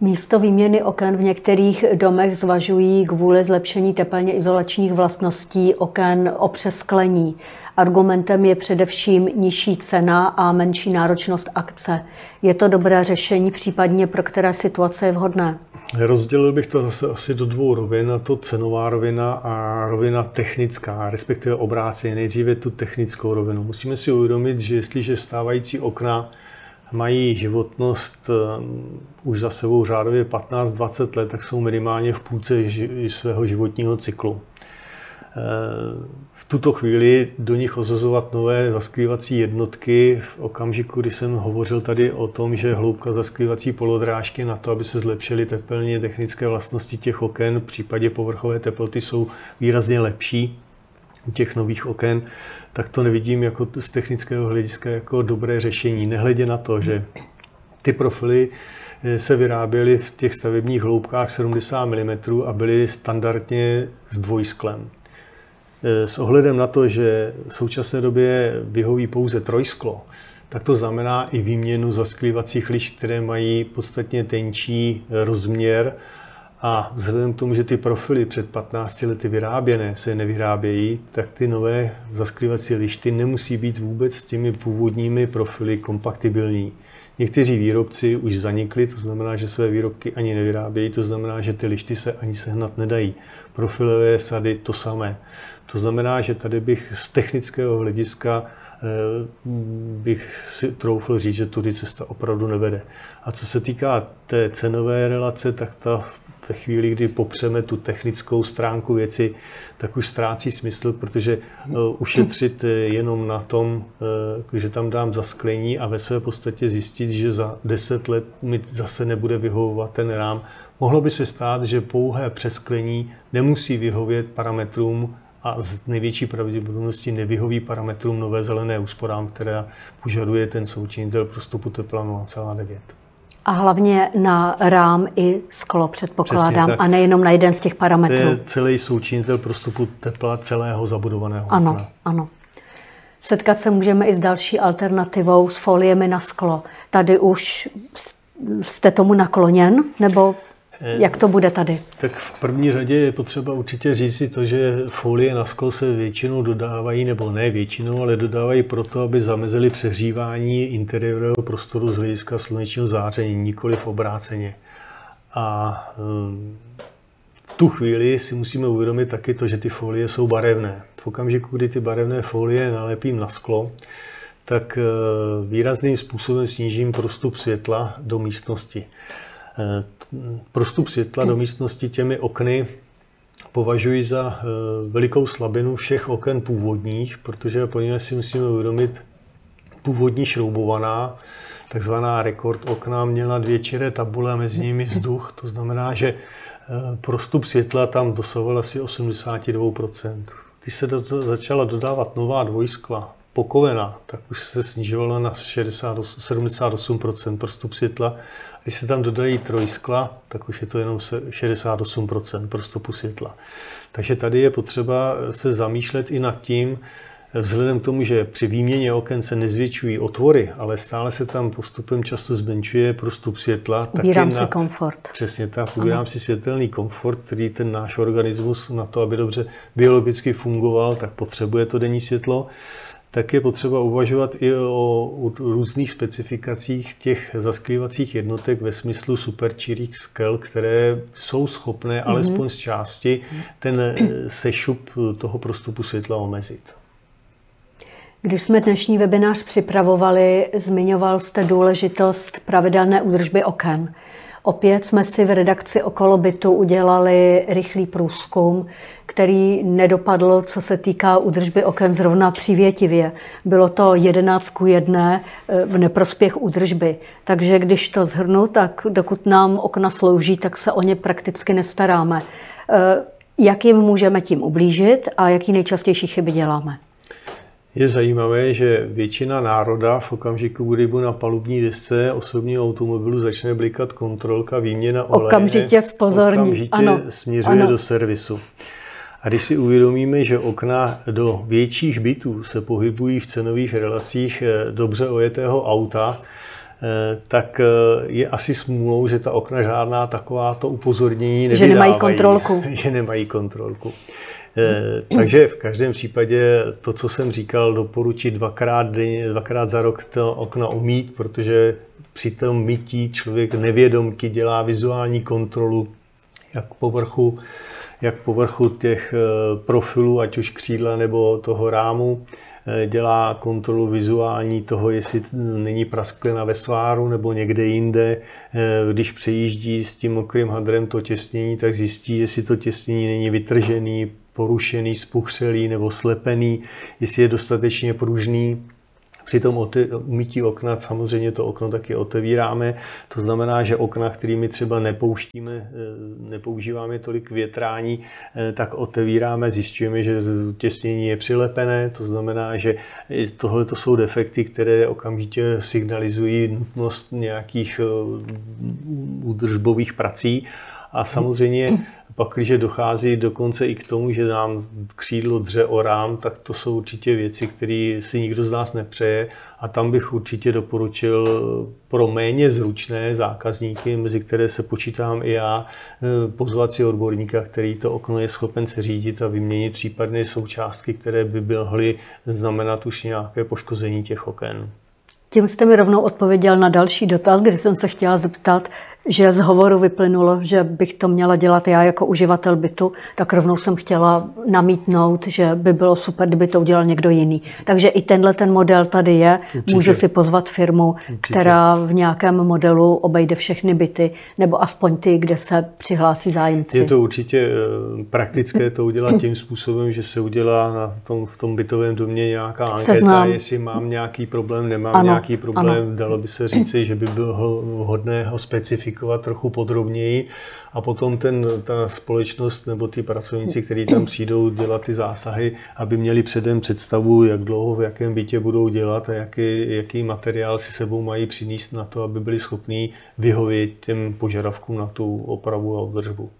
Místo výměny oken v některých domech zvažují kvůli zlepšení teplně izolačních vlastností oken o přesklení. Argumentem je především nižší cena a menší náročnost akce. Je to dobré řešení, případně pro které situace je vhodné? Rozdělil bych to zase asi do dvou rovin, a to cenová rovina a rovina technická, respektive obráceně. Nejdříve tu technickou rovinu. Musíme si uvědomit, že jestliže stávající okna mají životnost um, už za sebou řádově 15-20 let, tak jsou minimálně v půlce svého životního cyklu. Tuto chvíli do nich ozazovat nové zaskrývací jednotky v okamžiku, kdy jsem hovořil tady o tom, že hloubka zaskrývací polodrážky na to, aby se zlepšily teplně technické vlastnosti těch oken, v případě povrchové teploty jsou výrazně lepší u těch nových oken, tak to nevidím jako z technického hlediska jako dobré řešení. Nehledě na to, že ty profily eh, se vyráběly v těch stavebních hloubkách 70 mm a byly standardně s dvojsklem. Eh, s ohledem na to, že v současné době vyhoví pouze trojsklo, tak to znamená i výměnu zasklívacích liš, které mají podstatně tenčí rozměr a vzhledem k tomu, že ty profily před 15 lety vyráběné se nevyrábějí, tak ty nové zasklívací lišty nemusí být vůbec s těmi původními profily kompatibilní. Někteří výrobci už zanikli, to znamená, že své výrobky ani nevyrábějí, to znamená, že ty lišty se ani sehnat nedají. Profilové sady to samé. To znamená, že tady bych z technického hlediska eh, bych si troufl říct, že tudy cesta opravdu nevede. A co se týká té cenové relace, tak ta ve chvíli, kdy popřeme tu technickou stránku věci, tak už ztrácí smysl, protože uh, ušetřit jenom na tom, uh, že tam dám zasklení a ve své podstatě zjistit, že za 10 let mi zase nebude vyhovovat ten rám. Mohlo by se stát, že pouhé přesklení nemusí vyhovět parametrům a z největší pravděpodobnosti nevyhoví parametrům nové zelené úsporám, která požaduje ten součinitel prostupu tepla 0,9. A hlavně na rám i sklo, předpokládám, a nejenom na jeden z těch parametrů. To je celý součinitel prostupu tepla celého zabudovaného Ano, okna. ano. Setkat se můžeme i s další alternativou, s foliemi na sklo. Tady už jste tomu nakloněn, nebo jak to bude tady? Tak v první řadě je potřeba určitě říct si to, že folie na sklo se většinou dodávají, nebo ne většinou, ale dodávají proto, aby zamezili přehřívání interiérového prostoru z hlediska slunečního záření, nikoli v obráceně. A hm, v tu chvíli si musíme uvědomit taky to, že ty folie jsou barevné. V okamžiku, kdy ty barevné folie nalepím na sklo, tak hm, výrazným způsobem snížím prostup světla do místnosti. Prostup světla do místnosti těmi okny považuji za eh, velikou slabinu všech oken původních, protože po něm si musíme uvědomit, původní šroubovaná, takzvaná rekord okna měla dvě čiré tabule a mezi nimi vzduch. To znamená, že eh, prostup světla tam dosahoval asi 82%. Když se do začala dodávat nová dvojskla, pokovena, tak už se snižovala na 60, 78% prostup světla když se tam dodají trojskla, tak už je to jenom 68% prostupu světla. Takže tady je potřeba se zamýšlet i nad tím, Vzhledem k tomu, že při výměně oken se nezvětšují otvory, ale stále se tam postupem často zmenšuje prostup světla. Ubírám si na, komfort. Přesně tak, ubírám ano. si světelný komfort, který ten náš organismus na to, aby dobře biologicky fungoval, tak potřebuje to denní světlo tak je potřeba uvažovat i o různých specifikacích těch zaskrývacích jednotek ve smyslu superčirých skel, které jsou schopné mm-hmm. alespoň z části ten eh, sešup toho prostupu světla omezit. Když jsme dnešní webinář připravovali, zmiňoval jste důležitost pravidelné údržby oken. Opět jsme si v redakci okolo bytu udělali rychlý průzkum, který nedopadl, co se týká údržby oken zrovna přívětivě. Bylo to 11 ku 1 eh, v neprospěch údržby. Takže když to zhrnu, tak dokud nám okna slouží, tak se o ně prakticky nestaráme. Eh, jak jim můžeme tím ublížit a jaký nejčastější chyby děláme? Je zajímavé, že většina národa v okamžiku, kdy na palubní desce osobního automobilu začne blikat kontrolka, výměna oleje, okamžitě spozorní. okamžitě ano. směřuje ano. do servisu. A když si uvědomíme, že okna do větších bytů se pohybují v cenových relacích eh, dobře ojetého auta, eh, tak eh, je asi smůlou, že ta okna žádná takováto upozornění nevydávají. Že nemají kontrolku. že nemají kontrolku. Takže v každém případě to, co jsem říkal, doporučit dvakrát, denně, dvakrát za rok to okna umít, protože při tom mytí člověk nevědomky dělá vizuální kontrolu jak povrchu, jak povrchu těch profilů, ať už křídla nebo toho rámu, dělá kontrolu vizuální toho, jestli není prasklina ve sváru nebo někde jinde. Když přejíždí s tím mokrým hadrem to těsnění, tak zjistí, jestli to těsnění není vytržený, porušený, spuchřelý nebo slepený, jestli je dostatečně pružný. Při tom umytí okna samozřejmě to okno taky otevíráme. To znamená, že okna, kterými třeba nepouštíme, nepoužíváme tolik větrání, tak otevíráme, zjišťujeme, že těsnění je přilepené. To znamená, že tohle to jsou defekty, které okamžitě signalizují nutnost nějakých údržbových prací. A samozřejmě pak, když dochází dokonce i k tomu, že nám křídlo dře o rám, tak to jsou určitě věci, které si nikdo z nás nepřeje. A tam bych určitě doporučil pro méně zručné zákazníky, mezi které se počítám i já, pozvat si odborníka, který to okno je schopen se řídit a vyměnit případné součástky, které by mohly znamenat už nějaké poškození těch oken. Tím jste mi rovnou odpověděl na další dotaz, kdy jsem se chtěla zeptat, že z hovoru vyplynulo, že bych to měla dělat já jako uživatel bytu, tak rovnou jsem chtěla namítnout, že by bylo super, kdyby to udělal někdo jiný. Takže i tenhle ten model tady je. Určitě. Můžu si pozvat firmu, Určitě. která v nějakém modelu obejde všechny byty, nebo aspoň ty, kde se přihlásí zájemci. Je to určitě eh, praktické to udělat tím způsobem, že se udělá na tom, v tom bytovém domě nějaká anketa, Seznam. jestli mám nějaký problém, nemám Ano, nějaký problém. ano. Dalo by se říci, že by bylo vhodné ho specifikovat trochu podrobněji a potom ten, ta společnost nebo ty pracovníci, kteří tam přijdou dělat ty zásahy, aby měli předem představu, jak dlouho v jakém bytě budou dělat a jaký, jaký materiál si sebou mají přinést na to, aby byli schopní vyhovět těm požadavkům na tu opravu a údržbu.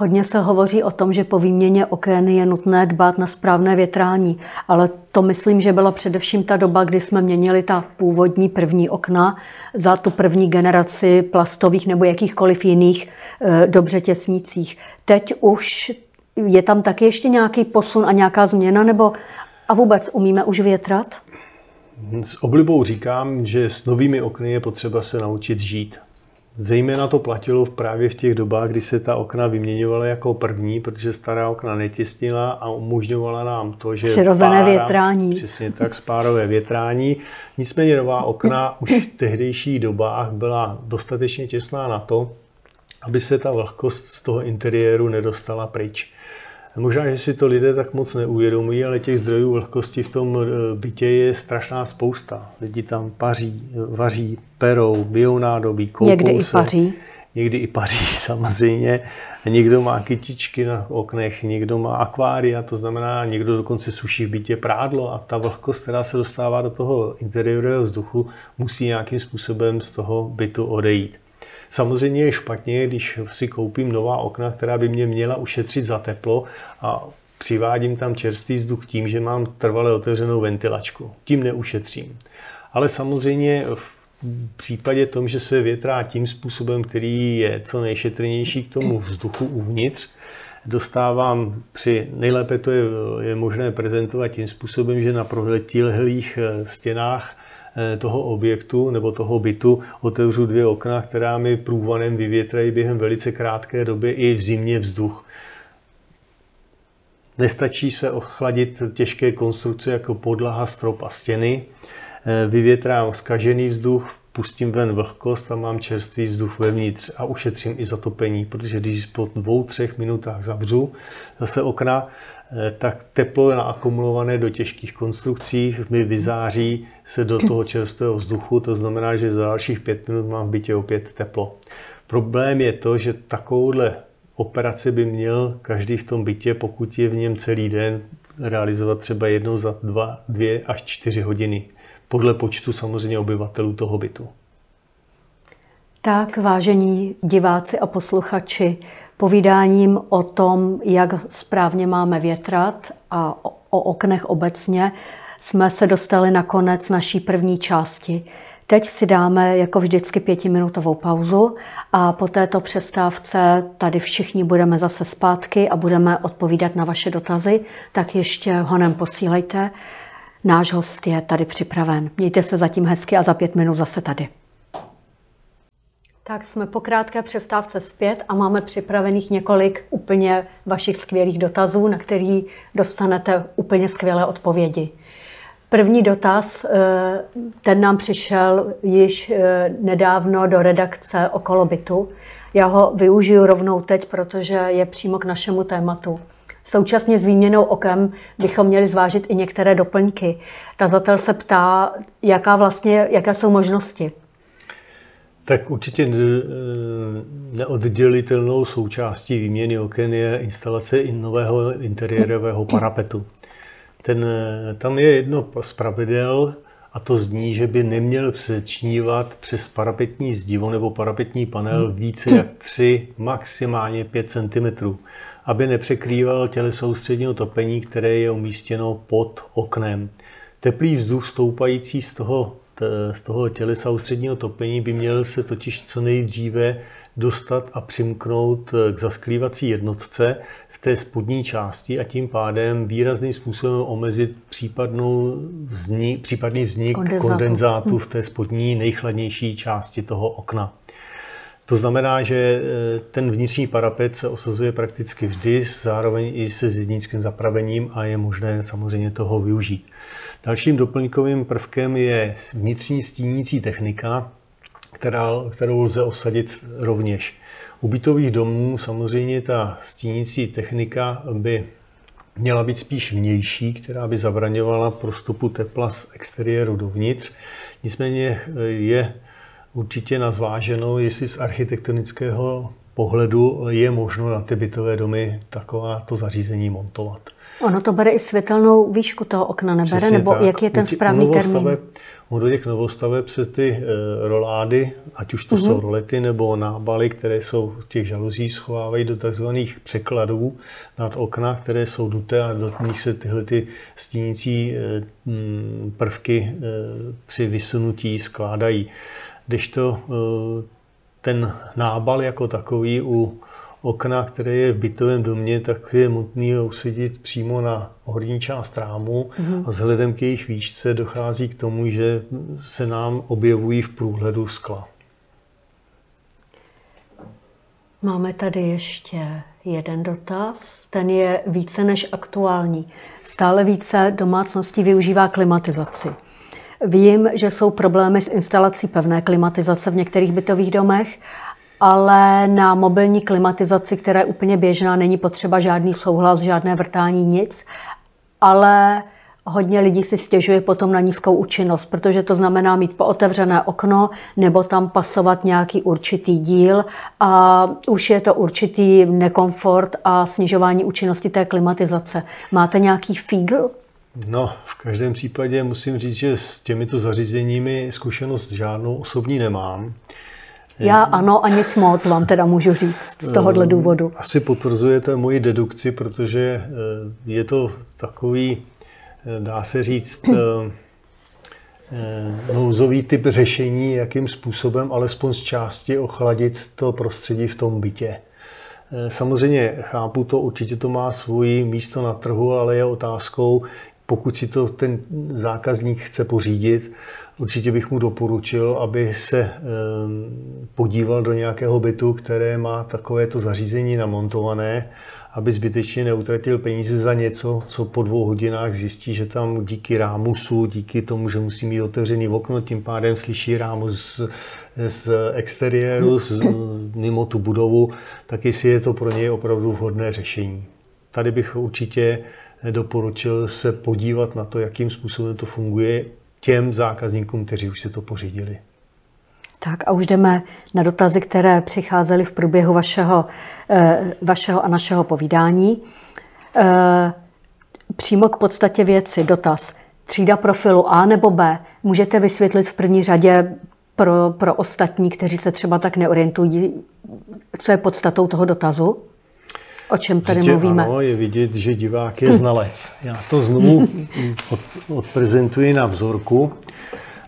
Hodně se hovoří o tom, že po výměně okén je nutné dbát na správné větrání, ale to myslím, že byla především ta doba, kdy jsme měnili ta původní první okna za tu první generaci plastových nebo jakýchkoliv jiných e, dobře těsnících. Teď už je tam taky ještě nějaký posun a nějaká změna, nebo a vůbec umíme už větrat? S oblibou říkám, že s novými okny je potřeba se naučit žít. Zejména to platilo právě v těch dobách, kdy se ta okna vyměňovala jako první, protože stará okna netěsnila a umožňovala nám to, že Přirozené větrání. Přesně tak, spárové větrání. Nicméně nová okna už v tehdejších dobách byla dostatečně těsná na to, aby se ta vlhkost z toho interiéru nedostala pryč. Možná, že si to lidé tak moc neuvědomují, ale těch zdrojů vlhkosti v tom bytě je strašná spousta. Lidi tam paří, vaří, perou, bijou nádobí, koupou Někdy i se. paří. Někdy i paří samozřejmě. Někdo má kytičky na oknech, někdo má akvária, to znamená, někdo dokonce suší v bytě prádlo a ta vlhkost, která se dostává do toho interiérového vzduchu, musí nějakým způsobem z toho bytu odejít. Samozřejmě je špatně, když si koupím nová okna, která by mě měla ušetřit za teplo a přivádím tam čerstvý vzduch tím, že mám trvale otevřenou ventilačku. Tím neušetřím. Ale samozřejmě v případě tom, že se větrá tím způsobem, který je co nejšetrnější k tomu vzduchu uvnitř, dostávám při, nejlépe to je, je možné prezentovat tím způsobem, že na proletilých stěnách toho objektu nebo toho bytu otevřu dvě okna, která mi průvanem vyvětrají během velice krátké doby i v zimě vzduch. Nestačí se ochladit těžké konstrukce jako podlaha, strop a stěny. Vyvětrám zkažený vzduch, pustím ven vlhkost a mám čerstvý vzduch vevnitř a ušetřím i zatopení, protože když po dvou, třech minutách zavřu zase okna, tak teplo naakumulované do těžkých konstrukcí mi vyzáří se do toho čerstvého vzduchu, to znamená, že za dalších pět minut mám v bytě opět teplo. Problém je to, že takovouhle operaci by měl každý v tom bytě, pokud je v něm celý den, realizovat třeba jednou za dva, dvě až čtyři hodiny, podle počtu samozřejmě obyvatelů toho bytu. Tak, vážení diváci a posluchači, povídáním o tom, jak správně máme větrat a o oknech obecně, jsme se dostali na konec naší první části. Teď si dáme jako vždycky pětiminutovou pauzu a po této přestávce tady všichni budeme zase zpátky a budeme odpovídat na vaše dotazy, tak ještě honem posílejte. Náš host je tady připraven. Mějte se zatím hezky a za pět minut zase tady. Tak jsme po krátké přestávce zpět a máme připravených několik úplně vašich skvělých dotazů, na který dostanete úplně skvělé odpovědi. První dotaz, eh, ten nám přišel již eh, nedávno do redakce okolo bytu. Já ho využiju rovnou teď, protože je přímo k našemu tématu. Současně s výměnou okem bychom měli zvážit i některé doplňky. Tazatel se ptá, jaká vlastně, jaké jsou možnosti. Tak určitě eh, neoddělitelnou součástí výměny oken je instalace nového interiérového parapetu. Ten, eh, tam je jedno z pravidel, a to zní, že by neměl přečnívat přes parapetní zdivo nebo parapetní panel více jak 3, maximálně 5 cm, aby nepřekrýval těle soustředního topení, které je umístěno pod oknem. Teplý vzduch stoupající z toho, z toho tělesa ústředního topení by měl se totiž co nejdříve dostat a přimknout k zasklívací jednotce v té spodní části a tím pádem výrazným způsobem omezit případnou vznik, případný vznik kondenzátu. kondenzátu v té spodní nejchladnější části toho okna. To znamená, že e, ten vnitřní parapet se osazuje prakticky vždy, zároveň i se zednickým zapravením a je možné samozřejmě toho využít. Dalším doplňkovým prvkem je vnitřní stínící technika, která, kterou lze osadit rovněž. U bytových domů samozřejmě ta stínící technika by měla být spíš vnější, která by zabraňovala prostupu tepla z exteriéru dovnitř. Nicméně eh, je určitě na zváženou, jestli z architektonického pohledu je možno na ty bytové domy takováto zařízení montovat. Ono to bere i světelnou výšku toho okna, nebere? Přesně nebo tak. jak je ten správný termín? U těch novostaveb se ty e, rolády, ať už to uh-huh. jsou rolety nebo nábaly, které jsou v těch žaluzí, schovávají do takzvaných překladů nad okna, které jsou duté a do nich se tyhle ty stínící e, prvky e, při vysunutí skládají. Když to ten nábal jako takový u okna, které je v bytovém domě, tak je nutné ho usadit přímo na horní část rámu mm-hmm. a vzhledem k jejich výšce dochází k tomu, že se nám objevují v průhledu skla. Máme tady ještě jeden dotaz. Ten je více než aktuální. Stále více domácností využívá klimatizaci. Vím, že jsou problémy s instalací pevné klimatizace v některých bytových domech ale na mobilní klimatizaci, která je úplně běžná, není potřeba žádný souhlas, žádné vrtání, nic. Ale hodně lidí si stěžuje potom na nízkou účinnost, protože to znamená mít pootevřené okno nebo tam pasovat nějaký určitý díl a už je to určitý nekomfort a snižování účinnosti té klimatizace. Máte nějaký fígl? No, v každém případě musím říct, že s těmito zařízeními zkušenost žádnou osobní nemám. Já ano a nic moc vám teda můžu říct z tohohle důvodu. Asi potvrzujete moji dedukci, protože eh, je to takový, eh, dá se říct, eh, nouzový typ řešení, jakým způsobem alespoň z části ochladit to prostředí v tom bytě. Samozřejmě chápu to, určitě to má svůj místo na trhu, ale je otázkou, pokud si to ten zákazník chce pořídit, určitě bych mu doporučil, aby se ehm, podíval do nějakého bytu, které má takovéto zařízení namontované, aby zbytečně neutratil peníze za něco, co po dvou hodinách zjistí, že tam díky rámusu, díky tomu, že musí mít otevřený okno, tím pádem slyší rámus z, z exteriéru, z, mimo tu budovu, tak jestli je to pro něj opravdu vhodné řešení. Tady bych určitě doporučil se podívat na to, jakým způsobem to funguje těm zákazníkům, kteří už si to pořídili. Tak a už jdeme na dotazy, které přicházely v průběhu vašeho, eh, vašeho a našeho povídání. Eh, přímo k podstatě věci. Dotaz. Třída profilu A nebo B můžete vysvětlit v první řadě pro, pro ostatní, kteří se třeba tak neorientují, co je podstatou toho dotazu? O čem tady Určitě mluvíme? Ano, je vidět, že divák je znalec. Já to znovu od, odprezentuji na vzorku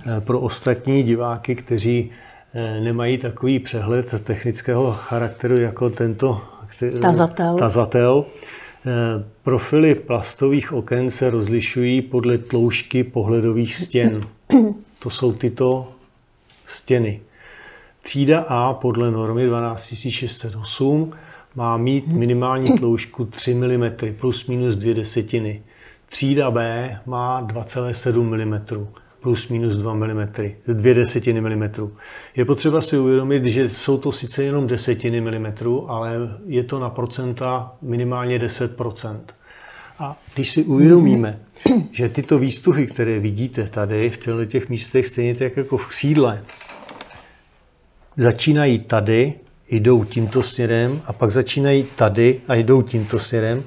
eh, pro ostatní diváky, kteří eh, nemají takový přehled technického charakteru jako tento tazatel. tazatel. Eh, profily plastových oken se rozlišují podle tloušťky pohledových stěn. To jsou tyto stěny. Třída A podle normy 12608 má mít minimální tloušťku 3 mm plus minus 2 desetiny. Třída B má 2,7 mm plus minus 2 mm, 2 desetiny mm. Je potřeba si uvědomit, že jsou to sice jenom desetiny mm, ale je to na procenta minimálně 10% A když si uvědomíme, že tyto výstuhy, které vidíte tady v těchto těch místech, stejně tak jako v křídle, začínají tady, jdou tímto směrem a pak začínají tady a jdou tímto směrem,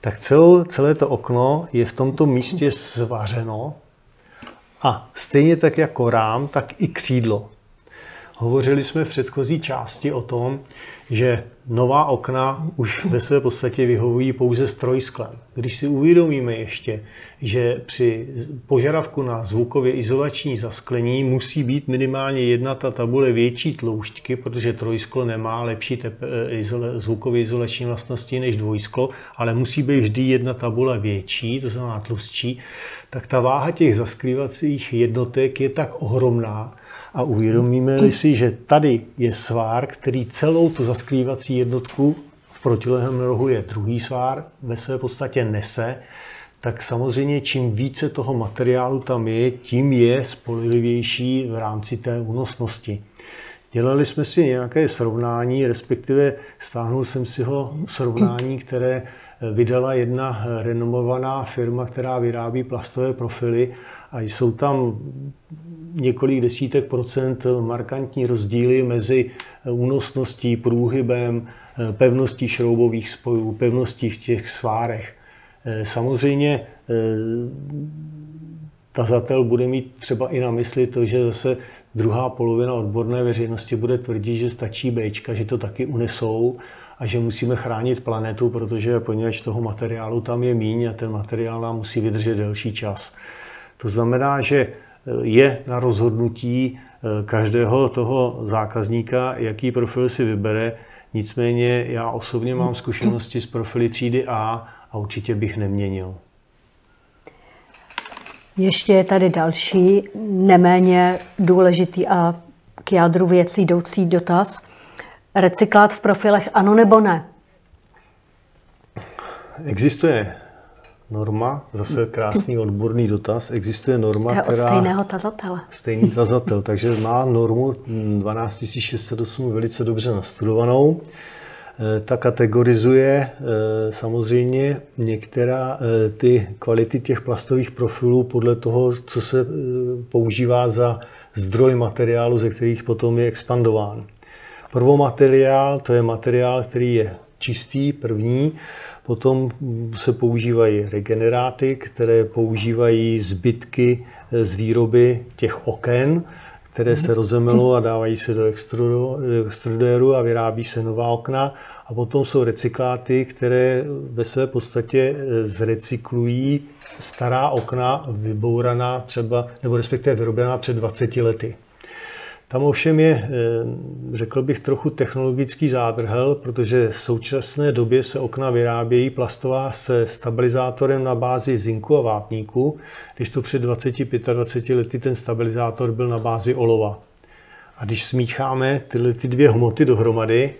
tak celé, celé to okno je v tomto místě zvařeno a stejně tak jako rám, tak i křídlo. Hovořili jsme v předchozí části o tom, že nová okna už ve své podstatě vyhovují pouze s trojsklem. Když si uvědomíme ještě, že při požadavku na zvukově izolační zasklení musí být minimálně jedna ta tabule větší tloušťky, protože trojsklo nemá lepší tep- izole, zvukově izolační vlastnosti než dvojsklo, ale musí být vždy jedna tabule větší, to znamená tlustší, tak ta váha těch zaskrývacích jednotek je tak ohromná, a uvědomíme-li si, že tady je svár, který celou tu zaskrývací jednotku v protilehlém rohu je druhý svár, ve své podstatě nese, tak samozřejmě čím více toho materiálu tam je, tím je spolehlivější v rámci té únosnosti. Dělali jsme si nějaké srovnání, respektive stáhnul jsem si ho srovnání, které vydala jedna renomovaná firma, která vyrábí plastové profily a jsou tam několik desítek procent markantní rozdíly mezi únosností, průhybem, pevností šroubových spojů, pevností v těch svárech. Samozřejmě tazatel bude mít třeba i na mysli to, že zase druhá polovina odborné veřejnosti bude tvrdit, že stačí B, že to taky unesou a že musíme chránit planetu, protože poněvadž toho materiálu tam je míň a ten materiál nám musí vydržet delší čas. To znamená, že je na rozhodnutí eh, každého toho zákazníka, jaký profil si vybere. Nicméně já osobně mám zkušenosti s profily třídy A a určitě bych neměnil. Ještě je tady další, neméně důležitý a k jádru věcí jdoucí dotaz. Recyklát v profilech ano nebo ne? Existuje norma, zase krásný odborný dotaz, existuje norma, je která... od stejného tazatele. Stejný tazatel, takže má normu 12608 velice dobře nastudovanou. Eh, ta kategorizuje eh, samozřejmě některá eh, ty kvality těch plastových profilů podle toho, co se používá za zdroj materiálu, ze kterých potom je expandován. Prvomateriál, to je materiál, který je čistý, první, Potom se používají regeneráty, které používají zbytky z výroby těch oken, které se rozemelou a dávají se do extrudéru a vyrábí se nová okna. A potom jsou recykláty, které ve své podstatě zrecyklují stará okna vybouraná třeba, nebo respektive vyrobená před 20 lety. Tam ovšem je, eh, řekl bych, trochu technologický zádrhel, protože v současné době se okna vyrábějí plastová se stabilizátorem na bázi zinku a vápníku, když to před 20-25 lety ten stabilizátor byl na bázi olova. A když smícháme tyhle ty dvě hmoty dohromady,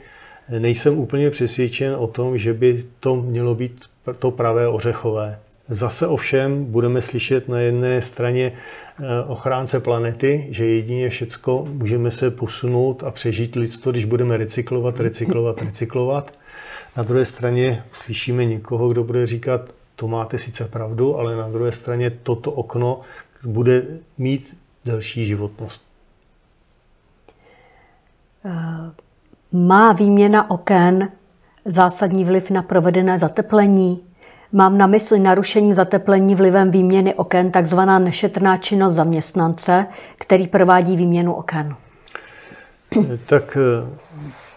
nejsem úplně přesvědčen o tom, že by to mělo být to pravé ořechové. Zase ovšem budeme slyšet na jedné straně eh, ochránce planety, že jedině všecko můžeme se posunout a přežít lidstvo, když budeme recyklovat, recyklovat, recyklovat. Na druhé straně slyšíme někoho, kdo bude říkat, to máte sice pravdu, ale na druhé straně toto okno bude mít delší životnost. Eh, má výměna oken zásadní vliv na provedené zateplení? Mám na mysli narušení zateplení vlivem výměny oken, takzvaná nešetrná činnost zaměstnance, který provádí výměnu oken. Tak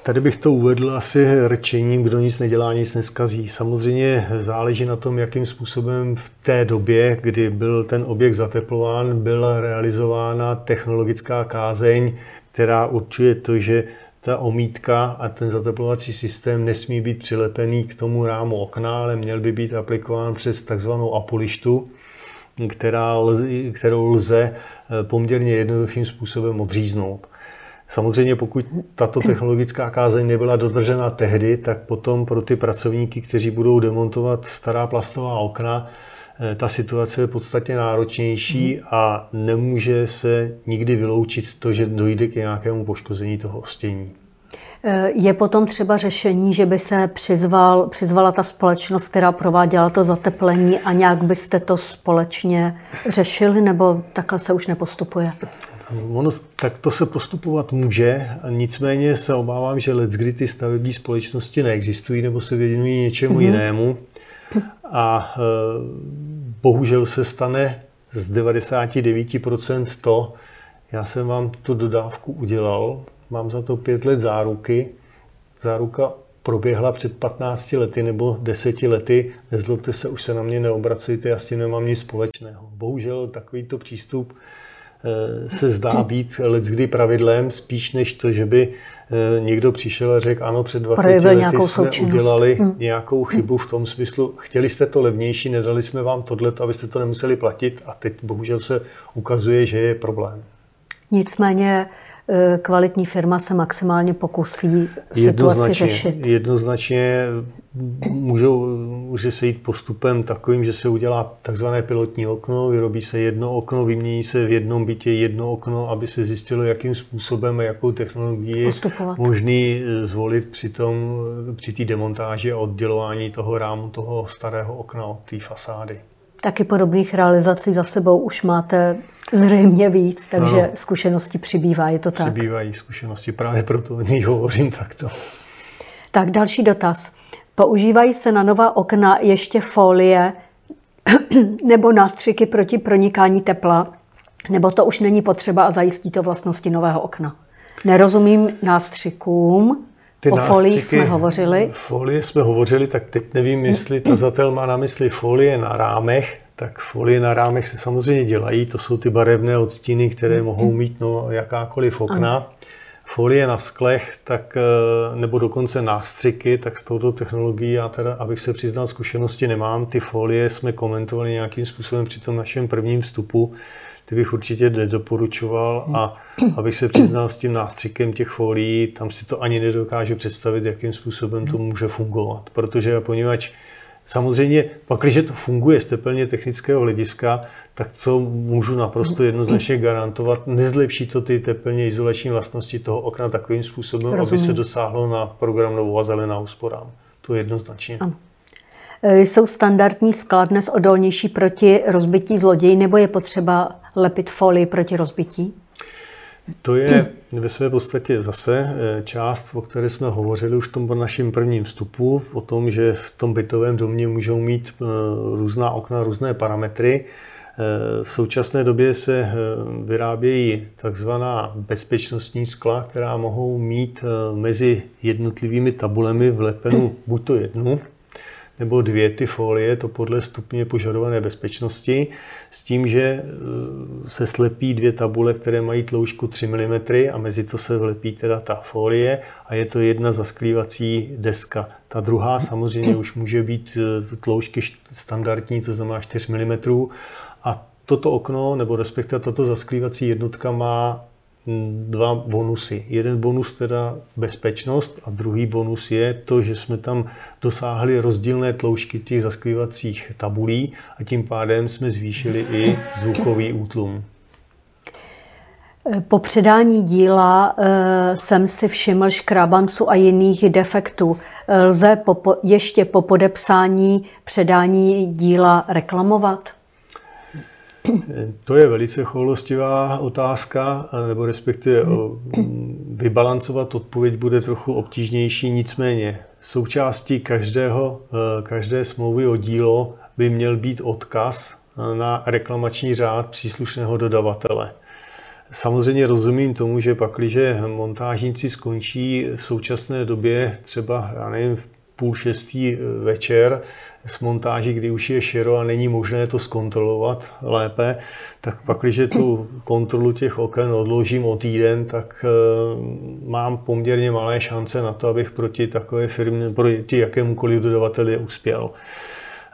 Tady bych to uvedl asi rčením, kdo nic nedělá, nic neskazí. Samozřejmě záleží na tom, jakým způsobem v té době, kdy byl ten objekt zateplován, byla realizována technologická kázeň, která určuje to, že ta omítka a ten zateplovací systém nesmí být přilepený k tomu rámu okna, ale měl by být aplikován přes takzvanou apolištu, která, kterou lze poměrně jednoduchým způsobem odříznout. Samozřejmě pokud tato technologická kázeň nebyla dodržena tehdy, tak potom pro ty pracovníky, kteří budou demontovat stará plastová okna, eh, ta situace je podstatně náročnější a nemůže se nikdy vyloučit to, že dojde k nějakému poškození toho ostění. Eh, je potom třeba řešení, že by se přizval, přizvala ta společnost, která prováděla to zateplení a nějak byste to společně řešili, nebo takhle se už nepostupuje? Ono tak to se postupovat může, nicméně se obávám, že let, kdy ty stavební společnosti neexistují nebo se věnují něčemu mm-hmm. jinému. A e, bohužel se stane z 99% to, já jsem vám tu dodávku udělal, mám za to pět let záruky. Záruka proběhla před 15 lety nebo 10 lety. Nezlobte se, už se na mě neobracejte, já s tím nemám nic společného. Bohužel takovýto přístup Eh, se zdá být kdy pravidlem, spíš než to, že by někdo přišel a řekl, ano, před 20 Projevil lety jsme součinnost. udělali hmm. nějakou chybu v tom smyslu, chtěli jste to levnější, nedali jsme vám tohle, abyste to nemuseli platit a teď bohužel se ukazuje, že je problém. Nicméně eh, kvalitní firma se maximálně pokusí situaci řešit. Jednoznačně můžou, může se jít postupem takovým, že se udělá takzvané pilotní okno, vyrobí se jedno okno, vymění se v jednom bytě jedno okno, aby se zjistilo, jakým způsobem a jakou technologii je možný zvolit při, tom, při té demontáži a oddělování toho rámu, toho starého okna od té fasády. Taky podobných realizací za sebou už máte zřejmě víc, takže no, zkušenosti přibývá, je to tak? Přibývají zkušenosti, právě proto o nich hovořím takto. Tak další dotaz. Používají se na nová okna ještě folie nebo nástřiky proti pronikání tepla, nebo to už není potřeba a zajistí to vlastnosti nového okna. Nerozumím nástřikům, ty o folii jsme hovořili. Folie jsme hovořili, tak teď nevím, jestli tazatel má na mysli folie na rámech, tak folie na rámech se samozřejmě dělají, to jsou ty barevné odstíny, které mohou mít no, jakákoliv okna. Ano folie na sklech, tak, eh, nebo dokonce nástřiky, tak s touto technologií já teda, abych se přiznal, zkušenosti nemám. Ty folie jsme komentovali nějakým způsobem při tom našem prvním vstupu, ty bych určitě nedoporučoval a abych se přiznal s tím nástřikem těch folií, tam si to ani nedokážu představit, jakým způsobem to může fungovat. Protože poněvadž Samozřejmě, pak, když to funguje z teplně technického hlediska, tak co můžu naprosto jednoznačně garantovat, nezlepší to ty teplně izolační vlastnosti toho okna takovým způsobem, Rozumím. aby se dosáhlo na program novou a zelená úsporám. To je jednoznačně. Ano. E, jsou standardní skla dnes odolnější proti rozbití zloději, nebo je potřeba lepit folii proti rozbití? To je ve své podstatě zase eh, část, o které jsme hovořili už v tom našem prvním vstupu, o tom, že v tom bytovém domě můžou mít eh, různá okna, různé parametry. Eh, v současné době se vyrábějí takzvaná bezpečnostní skla, která mohou mít mezi jednotlivými tabulemi vlepenou buď to jednu, nebo dvě ty folie, to podle stupně požadované bezpečnosti, s tím, že se slepí dvě tabule, které mají tloušku 3 mm a mezi to se vlepí teda ta folie a je to jedna zasklívací deska. Ta druhá samozřejmě už může být e, tloušky standardní, to znamená 4 mm a toto okno, nebo respektive tato zasklívací jednotka má dva bonusy. Jeden bonus teda bezpečnost a druhý bonus je to, že jsme tam dosáhli rozdílné tloušky těch zaskrývacích tabulí a tím pádem jsme zvýšili i zvukový útlum. Po předání díla eh, jsem si všiml škrabanců a jiných defektů. Lze ještě po podepsání předání díla reklamovat? To je velice choulostivá otázka, nebo respektive vybalancovat odpověď bude trochu obtížnější, nicméně součástí každého, každé smlouvy o dílo by měl být odkaz na reklamační řád příslušného dodavatele. Samozřejmě rozumím tomu, že pak, když montážníci skončí v současné době třeba, já nevím, v půl šestý večer s montáží, kdy už je šero a není možné to zkontrolovat lépe, tak pak, když tu kontrolu těch oken odložím o týden, tak eh, mám poměrně malé šance na to, abych proti takové firmě, proti jakémukoliv dodavateli uspěl.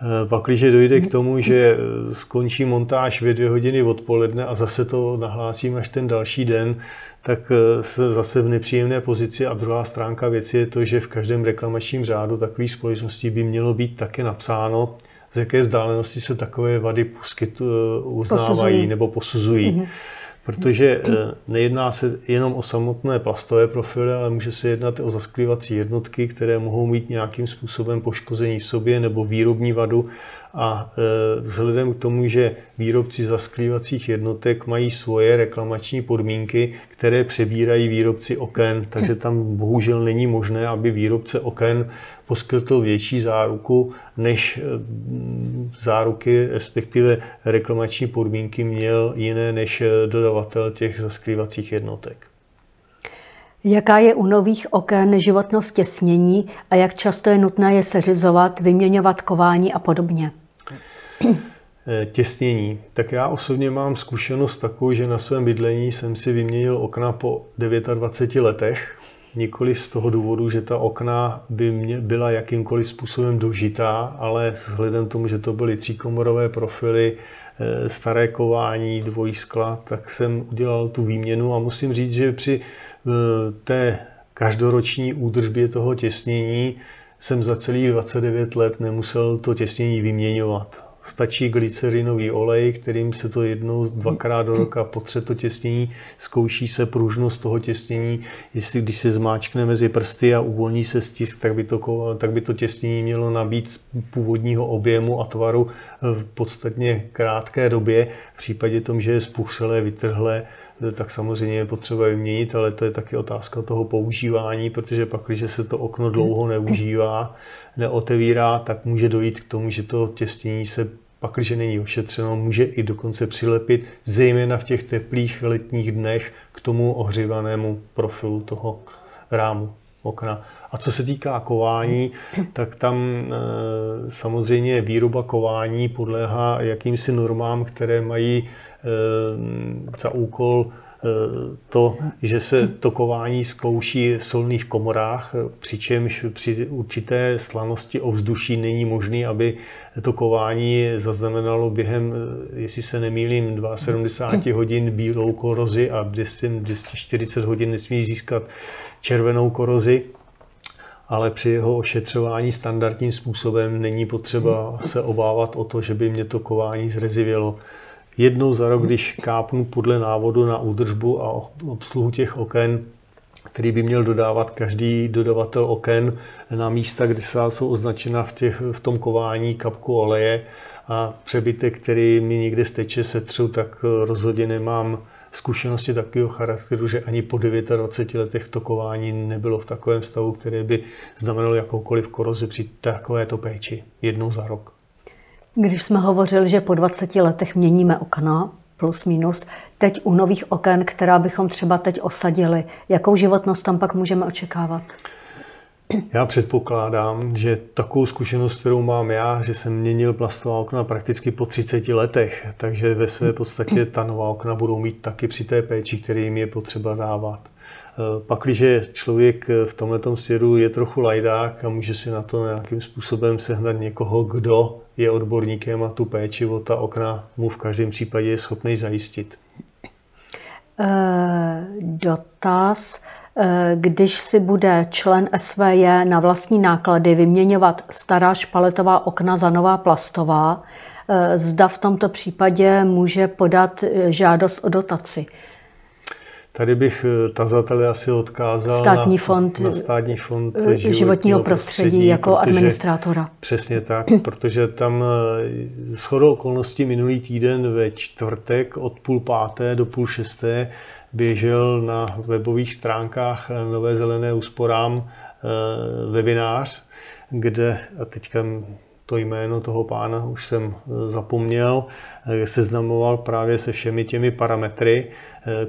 Eh, pak, když dojde k tomu, že skončí montáž ve dvě hodiny odpoledne a zase to nahlásím až ten další den, tak eh, se zase v nepříjemné pozici. A druhá stránka věci je to, že v každém reklamačním řádu takových společností by mělo být také napsáno, z jaké vzdálenosti se takové vady poskytu, uznávají posuzují. nebo posuzují. Mm-hmm protože eh, nejedná se jenom o samotné plastové profily, ale může se jednat o zasklívací jednotky, které mohou mít nějakým způsobem poškození v sobě nebo výrobní vadu. A eh, vzhledem k tomu, že výrobci zasklívacích jednotek mají svoje reklamační podmínky, které přebírají výrobci oken, takže tam bohužel není možné, aby výrobce oken poskytl větší záruku, než eh, záruky, respektive reklamační podmínky měl jiné než dodavatel těch zaskrývacích jednotek. Jaká je u nových oken životnost těsnění a jak často je nutné je seřizovat, vyměňovat kování a podobně? Eh, těsnění. Tak já osobně mám zkušenost takovou, že na svém bydlení jsem si vyměnil okna po 29 letech Nikoli z toho důvodu, že ta okna by mě byla jakýmkoliv způsobem dožitá, ale vzhledem tomu, že to byly tříkomorové profily, eh, staré kování, dvojí skla, tak jsem udělal tu výměnu a musím říct, že při eh, té každoroční údržbě toho těsnění jsem za celých 29 let nemusel to těsnění vyměňovat. Stačí glycerinový olej, kterým se to jednou, dvakrát do roka potře to těsnění, zkouší se pružnost toho těsnění, jestli když se zmáčkne mezi prsty a uvolní se stisk, tak by to, tak by to těsnění mělo nabít původního objemu a tvaru v podstatně krátké době. V případě tom, že je spuchřelé, vytrhlé, tak samozřejmě je potřeba vyměnit, ale to je taky otázka toho používání, protože pak, když se to okno dlouho neužívá, neotevírá, tak může dojít k tomu, že to těstění se pak, když není ošetřeno, může i dokonce přilepit, zejména v těch teplých letních dnech, k tomu ohřívanému profilu toho rámu okna. A co se týká kování, tak tam e, samozřejmě výroba kování podléhá jakýmsi normám, které mají za úkol Eh, to, že se tokování zkouší v solných komorách, přičemž při určité slanosti ovzduší není možné, aby tokování zaznamenalo během, eh, jestli se nemýlím, 72 hodin bílou korozi a 240 hodin nesmí získat červenou korozi ale při jeho ošetřování standardním způsobem není potřeba se obávat o to, že by mě to kování zrezivělo jednou za rok, když kápnu podle návodu na údržbu a obsluhu těch oken, který by měl dodávat každý dodavatel oken na místa, kde se jsou označena v, těch, v tom kování kapku oleje a přebytek, který mi někde steče, setřu, tak rozhodně nemám zkušenosti takového charakteru, že ani po 29 letech tokování nebylo v takovém stavu, které by znamenalo jakoukoliv korozi při takovéto péči jednou za rok. Když jsme hovořili, že po 20 letech měníme okna, plus minus, teď u nových oken, která bychom třeba teď osadili, jakou životnost tam pak můžeme očekávat? Já předpokládám, že takovou zkušenost, kterou mám já, že jsem měnil plastová okna prakticky po 30 letech, takže ve své podstatě ta nová okna budou mít taky při té péči, který jim je potřeba dávat. Pak, když člověk v tomto svěru je trochu lajdák a může si na to nějakým způsobem sehnat někoho, kdo je odborníkem a tu péči o ta okna mu v každém případě je schopný zajistit. E, dotaz. E, když si bude člen SVJ na vlastní náklady vyměňovat stará špaletová okna za nová plastová, e, zda v tomto případě může podat žádost o dotaci. Tady bych eh, tazatele asi odkázal státní na, fond, na státní fond eh, životního, životního prostředí, prostředí jako administrátora. Přesně tak, protože tam eh, s chodou okolností minulý týden ve čtvrtek od půl páté do půl šesté běžel na webových stránkách Nové zelené úsporám webinář, kde, a teďka to jméno toho pána už jsem zapomněl, seznamoval právě se všemi těmi parametry,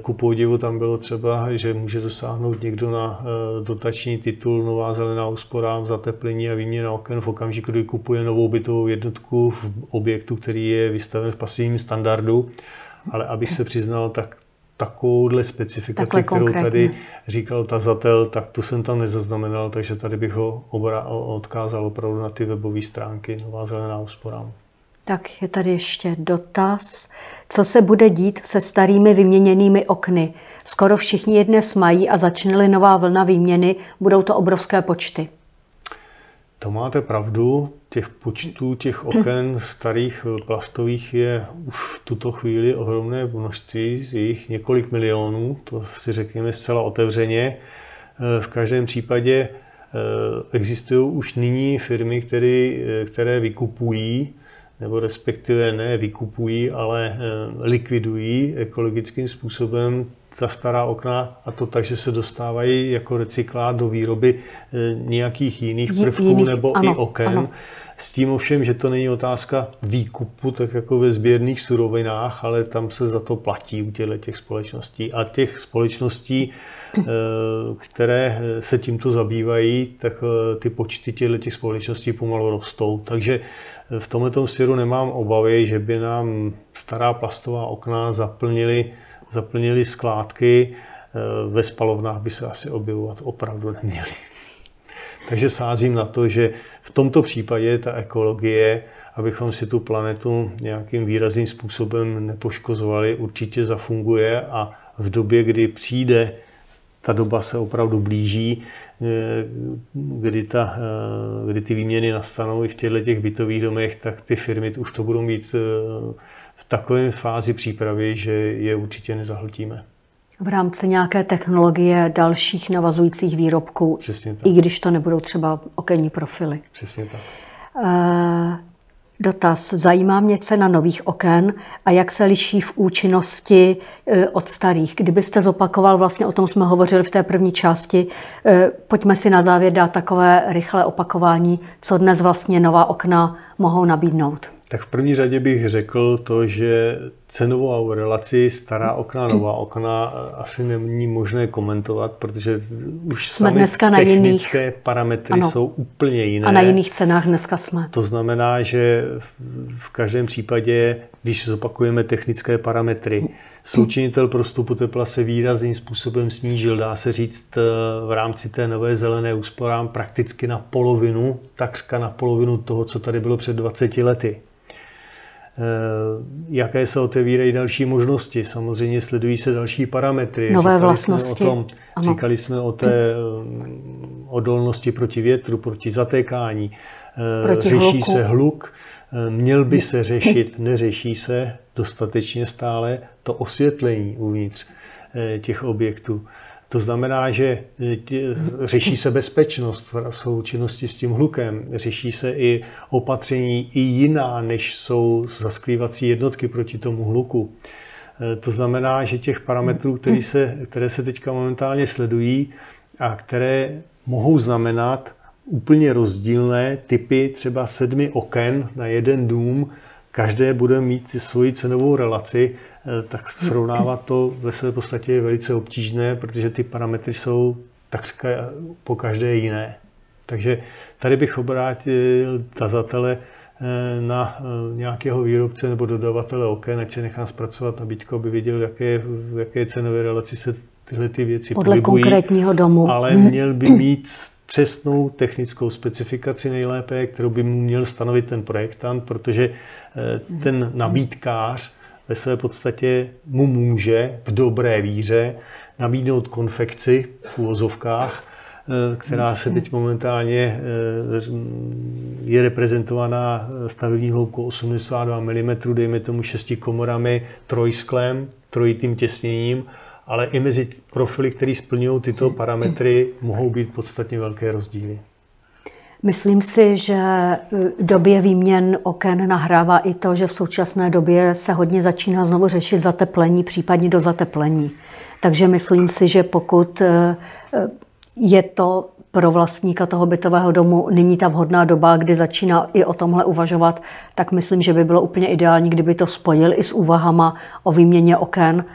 ku podivu tam bylo třeba, že může dosáhnout někdo na eh, dotační titul Nová zelená úspora, zateplení a výměna oken v okamžiku, kdy kupuje novou bytovou jednotku v objektu, který je vystaven v pasivním standardu. Ale aby se přiznal, tak takovouhle specifikaci, Takhle kterou konkrétně. tady říkal tazatel, tak tu jsem tam nezaznamenal, takže tady bych ho odkázal opravdu na ty webové stránky Nová zelená úspora. Tak je tady ještě dotaz. Co se bude dít se starými vyměněnými okny? Skoro všichni je dnes mají a začne nová vlna výměny, budou to obrovské počty. To máte pravdu. Těch počtů těch oken starých plastových je už v tuto chvíli ohromné množství, z jich několik milionů, to si řekněme zcela otevřeně. V každém případě eh, existují už nyní firmy, které, které vykupují nebo respektive ne vykupují, ale eh, likvidují ekologickým způsobem ta stará okna a to tak, že se dostávají jako recyklát do výroby eh, nějakých jiných prvků jiných, nebo ano, i oken. Ano. S tím ovšem, že to není otázka výkupu, tak jako ve sběrných surovinách, ale tam se za to platí u těchto těch společností. A těch společností, eh, které se tímto zabývají, tak ty počty těchto těch společností pomalu rostou. Takže v tomto směru nemám obavy, že by nám stará plastová okna zaplnili, zaplnili skládky. Eh, ve spalovnách by se asi objevovat opravdu neměly. Takže sázím na to, že v tomto případě ta ekologie, abychom si tu planetu nějakým výrazným způsobem nepoškozovali, určitě zafunguje a v době, kdy přijde, ta doba se opravdu blíží, kdy, ta, eh, kdy ty výměny nastanou i v těchto těch bytových domech, tak ty firmy už to budou mít eh, v takové fázi přípravy, že je určitě nezahltíme. V rámci nějaké technologie dalších navazujících výrobků, Přesně tak. i když to nebudou třeba okenní profily. Přesně tak. Dotaz. Zajímá mě cena nových oken a jak se liší v účinnosti e, od starých. Kdybyste zopakoval, vlastně o tom jsme hovořili v té první části, e, pojďme si na závěr dát takové rychlé opakování, co dnes vlastně nová okna mohou nabídnout. Tak v první řadě bych řekl to, že cenovou relaci stará okna, nová okna asi není možné komentovat, protože už jsme dneska na technické jiných... parametry ano. jsou úplně jiné. A na jiných cenách dneska jsme. To znamená, že v každém případě, když zopakujeme technické parametry, součinitel prostupu tepla se výrazným způsobem snížil, dá se říct eh, v rámci té nové zelené úsporám prakticky na polovinu, takřka na polovinu toho, co tady bylo před 20 lety. Eh, jaké se otevírají další možnosti. Samozřejmě sledují se další parametry. Nové říkali vlastnosti. Jsme o tom, říkali jsme o té eh, odolnosti proti větru, proti zatékání. Eh, proti Řeší hluku. se hluk. Měl by se řešit, neřeší se dostatečně stále to osvětlení uvnitř těch objektů. To znamená, že e, řeší se bezpečnost v součinnosti s tím hlukem, řeší se i opatření i jiná, než jsou zasklívací jednotky proti tomu hluku. E, to znamená, že těch parametrů, které se, které se teďka momentálně sledují a které mohou znamenat úplně rozdílné typy třeba sedmi oken na jeden dům, každé bude mít svoji cenovou relaci, tak srovnávat to ve své podstatě je velice obtížné, protože ty parametry jsou takřka po každé jiné. Takže tady bych obrátil tazatele eh, na eh, nějakého výrobce nebo dodavatele oken, ať se nechá zpracovat nabídku, aby viděl, jaké, v jaké cenové relaci se tyhle ty věci Podle pohybují. konkrétního domu. Ale měl by mít přesnou technickou specifikaci nejlépe, kterou by mu měl stanovit ten projektant, protože ten nabídkář ve své podstatě mu může v dobré víře nabídnout konfekci v úvozovkách, eh, která se teď momentálně eh, je reprezentovaná stavební hloubkou 82 mm, dejme tomu šesti komorami, trojsklem, trojitým těsněním, ale i mezi profily, které splňují tyto parametry, mohou být podstatně velké rozdíly. Myslím si, že době výměn oken nahrává i to, že v současné době se hodně začíná znovu řešit zateplení, případně do zateplení. Takže myslím si, že pokud eh, je to pro vlastníka toho bytového domu není ta vhodná doba, kdy začíná i o tomhle uvažovat, tak myslím, že by bylo úplně ideální, kdyby to spojil i s úvahama o výměně oken.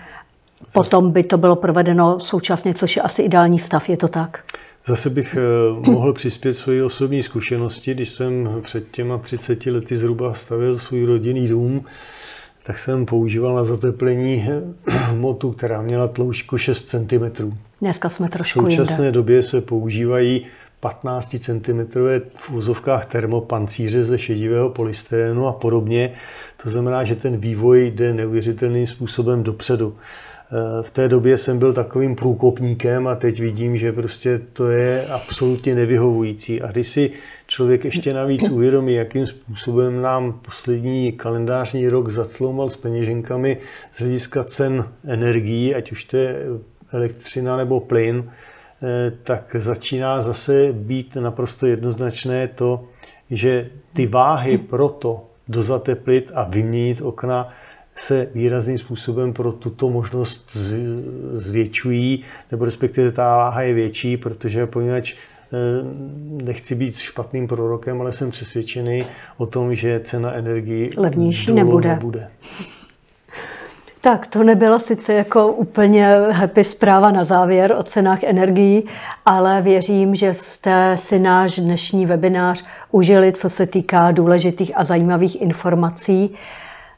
Potom by to bylo provedeno současně, což je asi ideální stav, je to tak? Zase bych eh, mohl přispět svoji osobní zkušenosti, když jsem před těma 30 lety zhruba stavil svůj rodinný dům, tak jsem používal na zateplení hmotu, která měla tloušťku 6 cm. Dneska jsme trošku V současné jinde. době se používají 15 cm v úzovkách termopancíře ze šedivého polystyrenu a podobně. To znamená, že ten vývoj jde neuvěřitelným způsobem dopředu. V té době jsem byl takovým průkopníkem a teď vidím, že prostě to je absolutně nevyhovující. A když si člověk ještě navíc uvědomí, jakým způsobem nám poslední kalendářní rok zacloumal s peněženkami z hlediska cen energií, ať už to je elektřina nebo plyn, eh, tak začíná zase být naprosto jednoznačné to, že ty váhy pro to dozateplit a vyměnit okna se výrazným způsobem pro tuto možnost zvětšují, nebo respektive ta váha je větší, protože poněvadž eh, nechci být špatným prorokem, ale jsem přesvědčený o tom, že cena energii levnější nebude. nebude. Tak, to nebyla sice jako úplně happy zpráva na závěr o cenách energií, ale věřím, že jste si náš dnešní webinář užili, co se týká důležitých a zajímavých informací.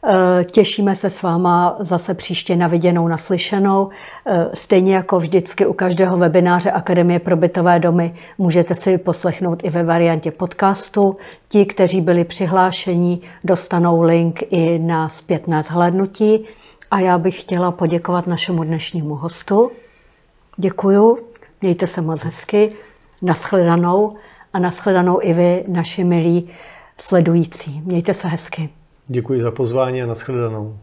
Eh, těšíme se s váma zase příště na viděnou, naslyšenou. Eh, stejně jako vždycky u každého webináře Akademie pro bytové domy můžete si poslechnout i ve variantě podcastu. Ti, kteří byli přihlášení, dostanou link i na zpětné zhlédnutí. A já bych chtěla poděkovat našemu dnešnímu hostu. Děkuju, mějte se moc hezky, naschledanou a naschledanou i vy, naši milí sledující. Mějte se hezky. Děkuji za pozvání a nashledanou.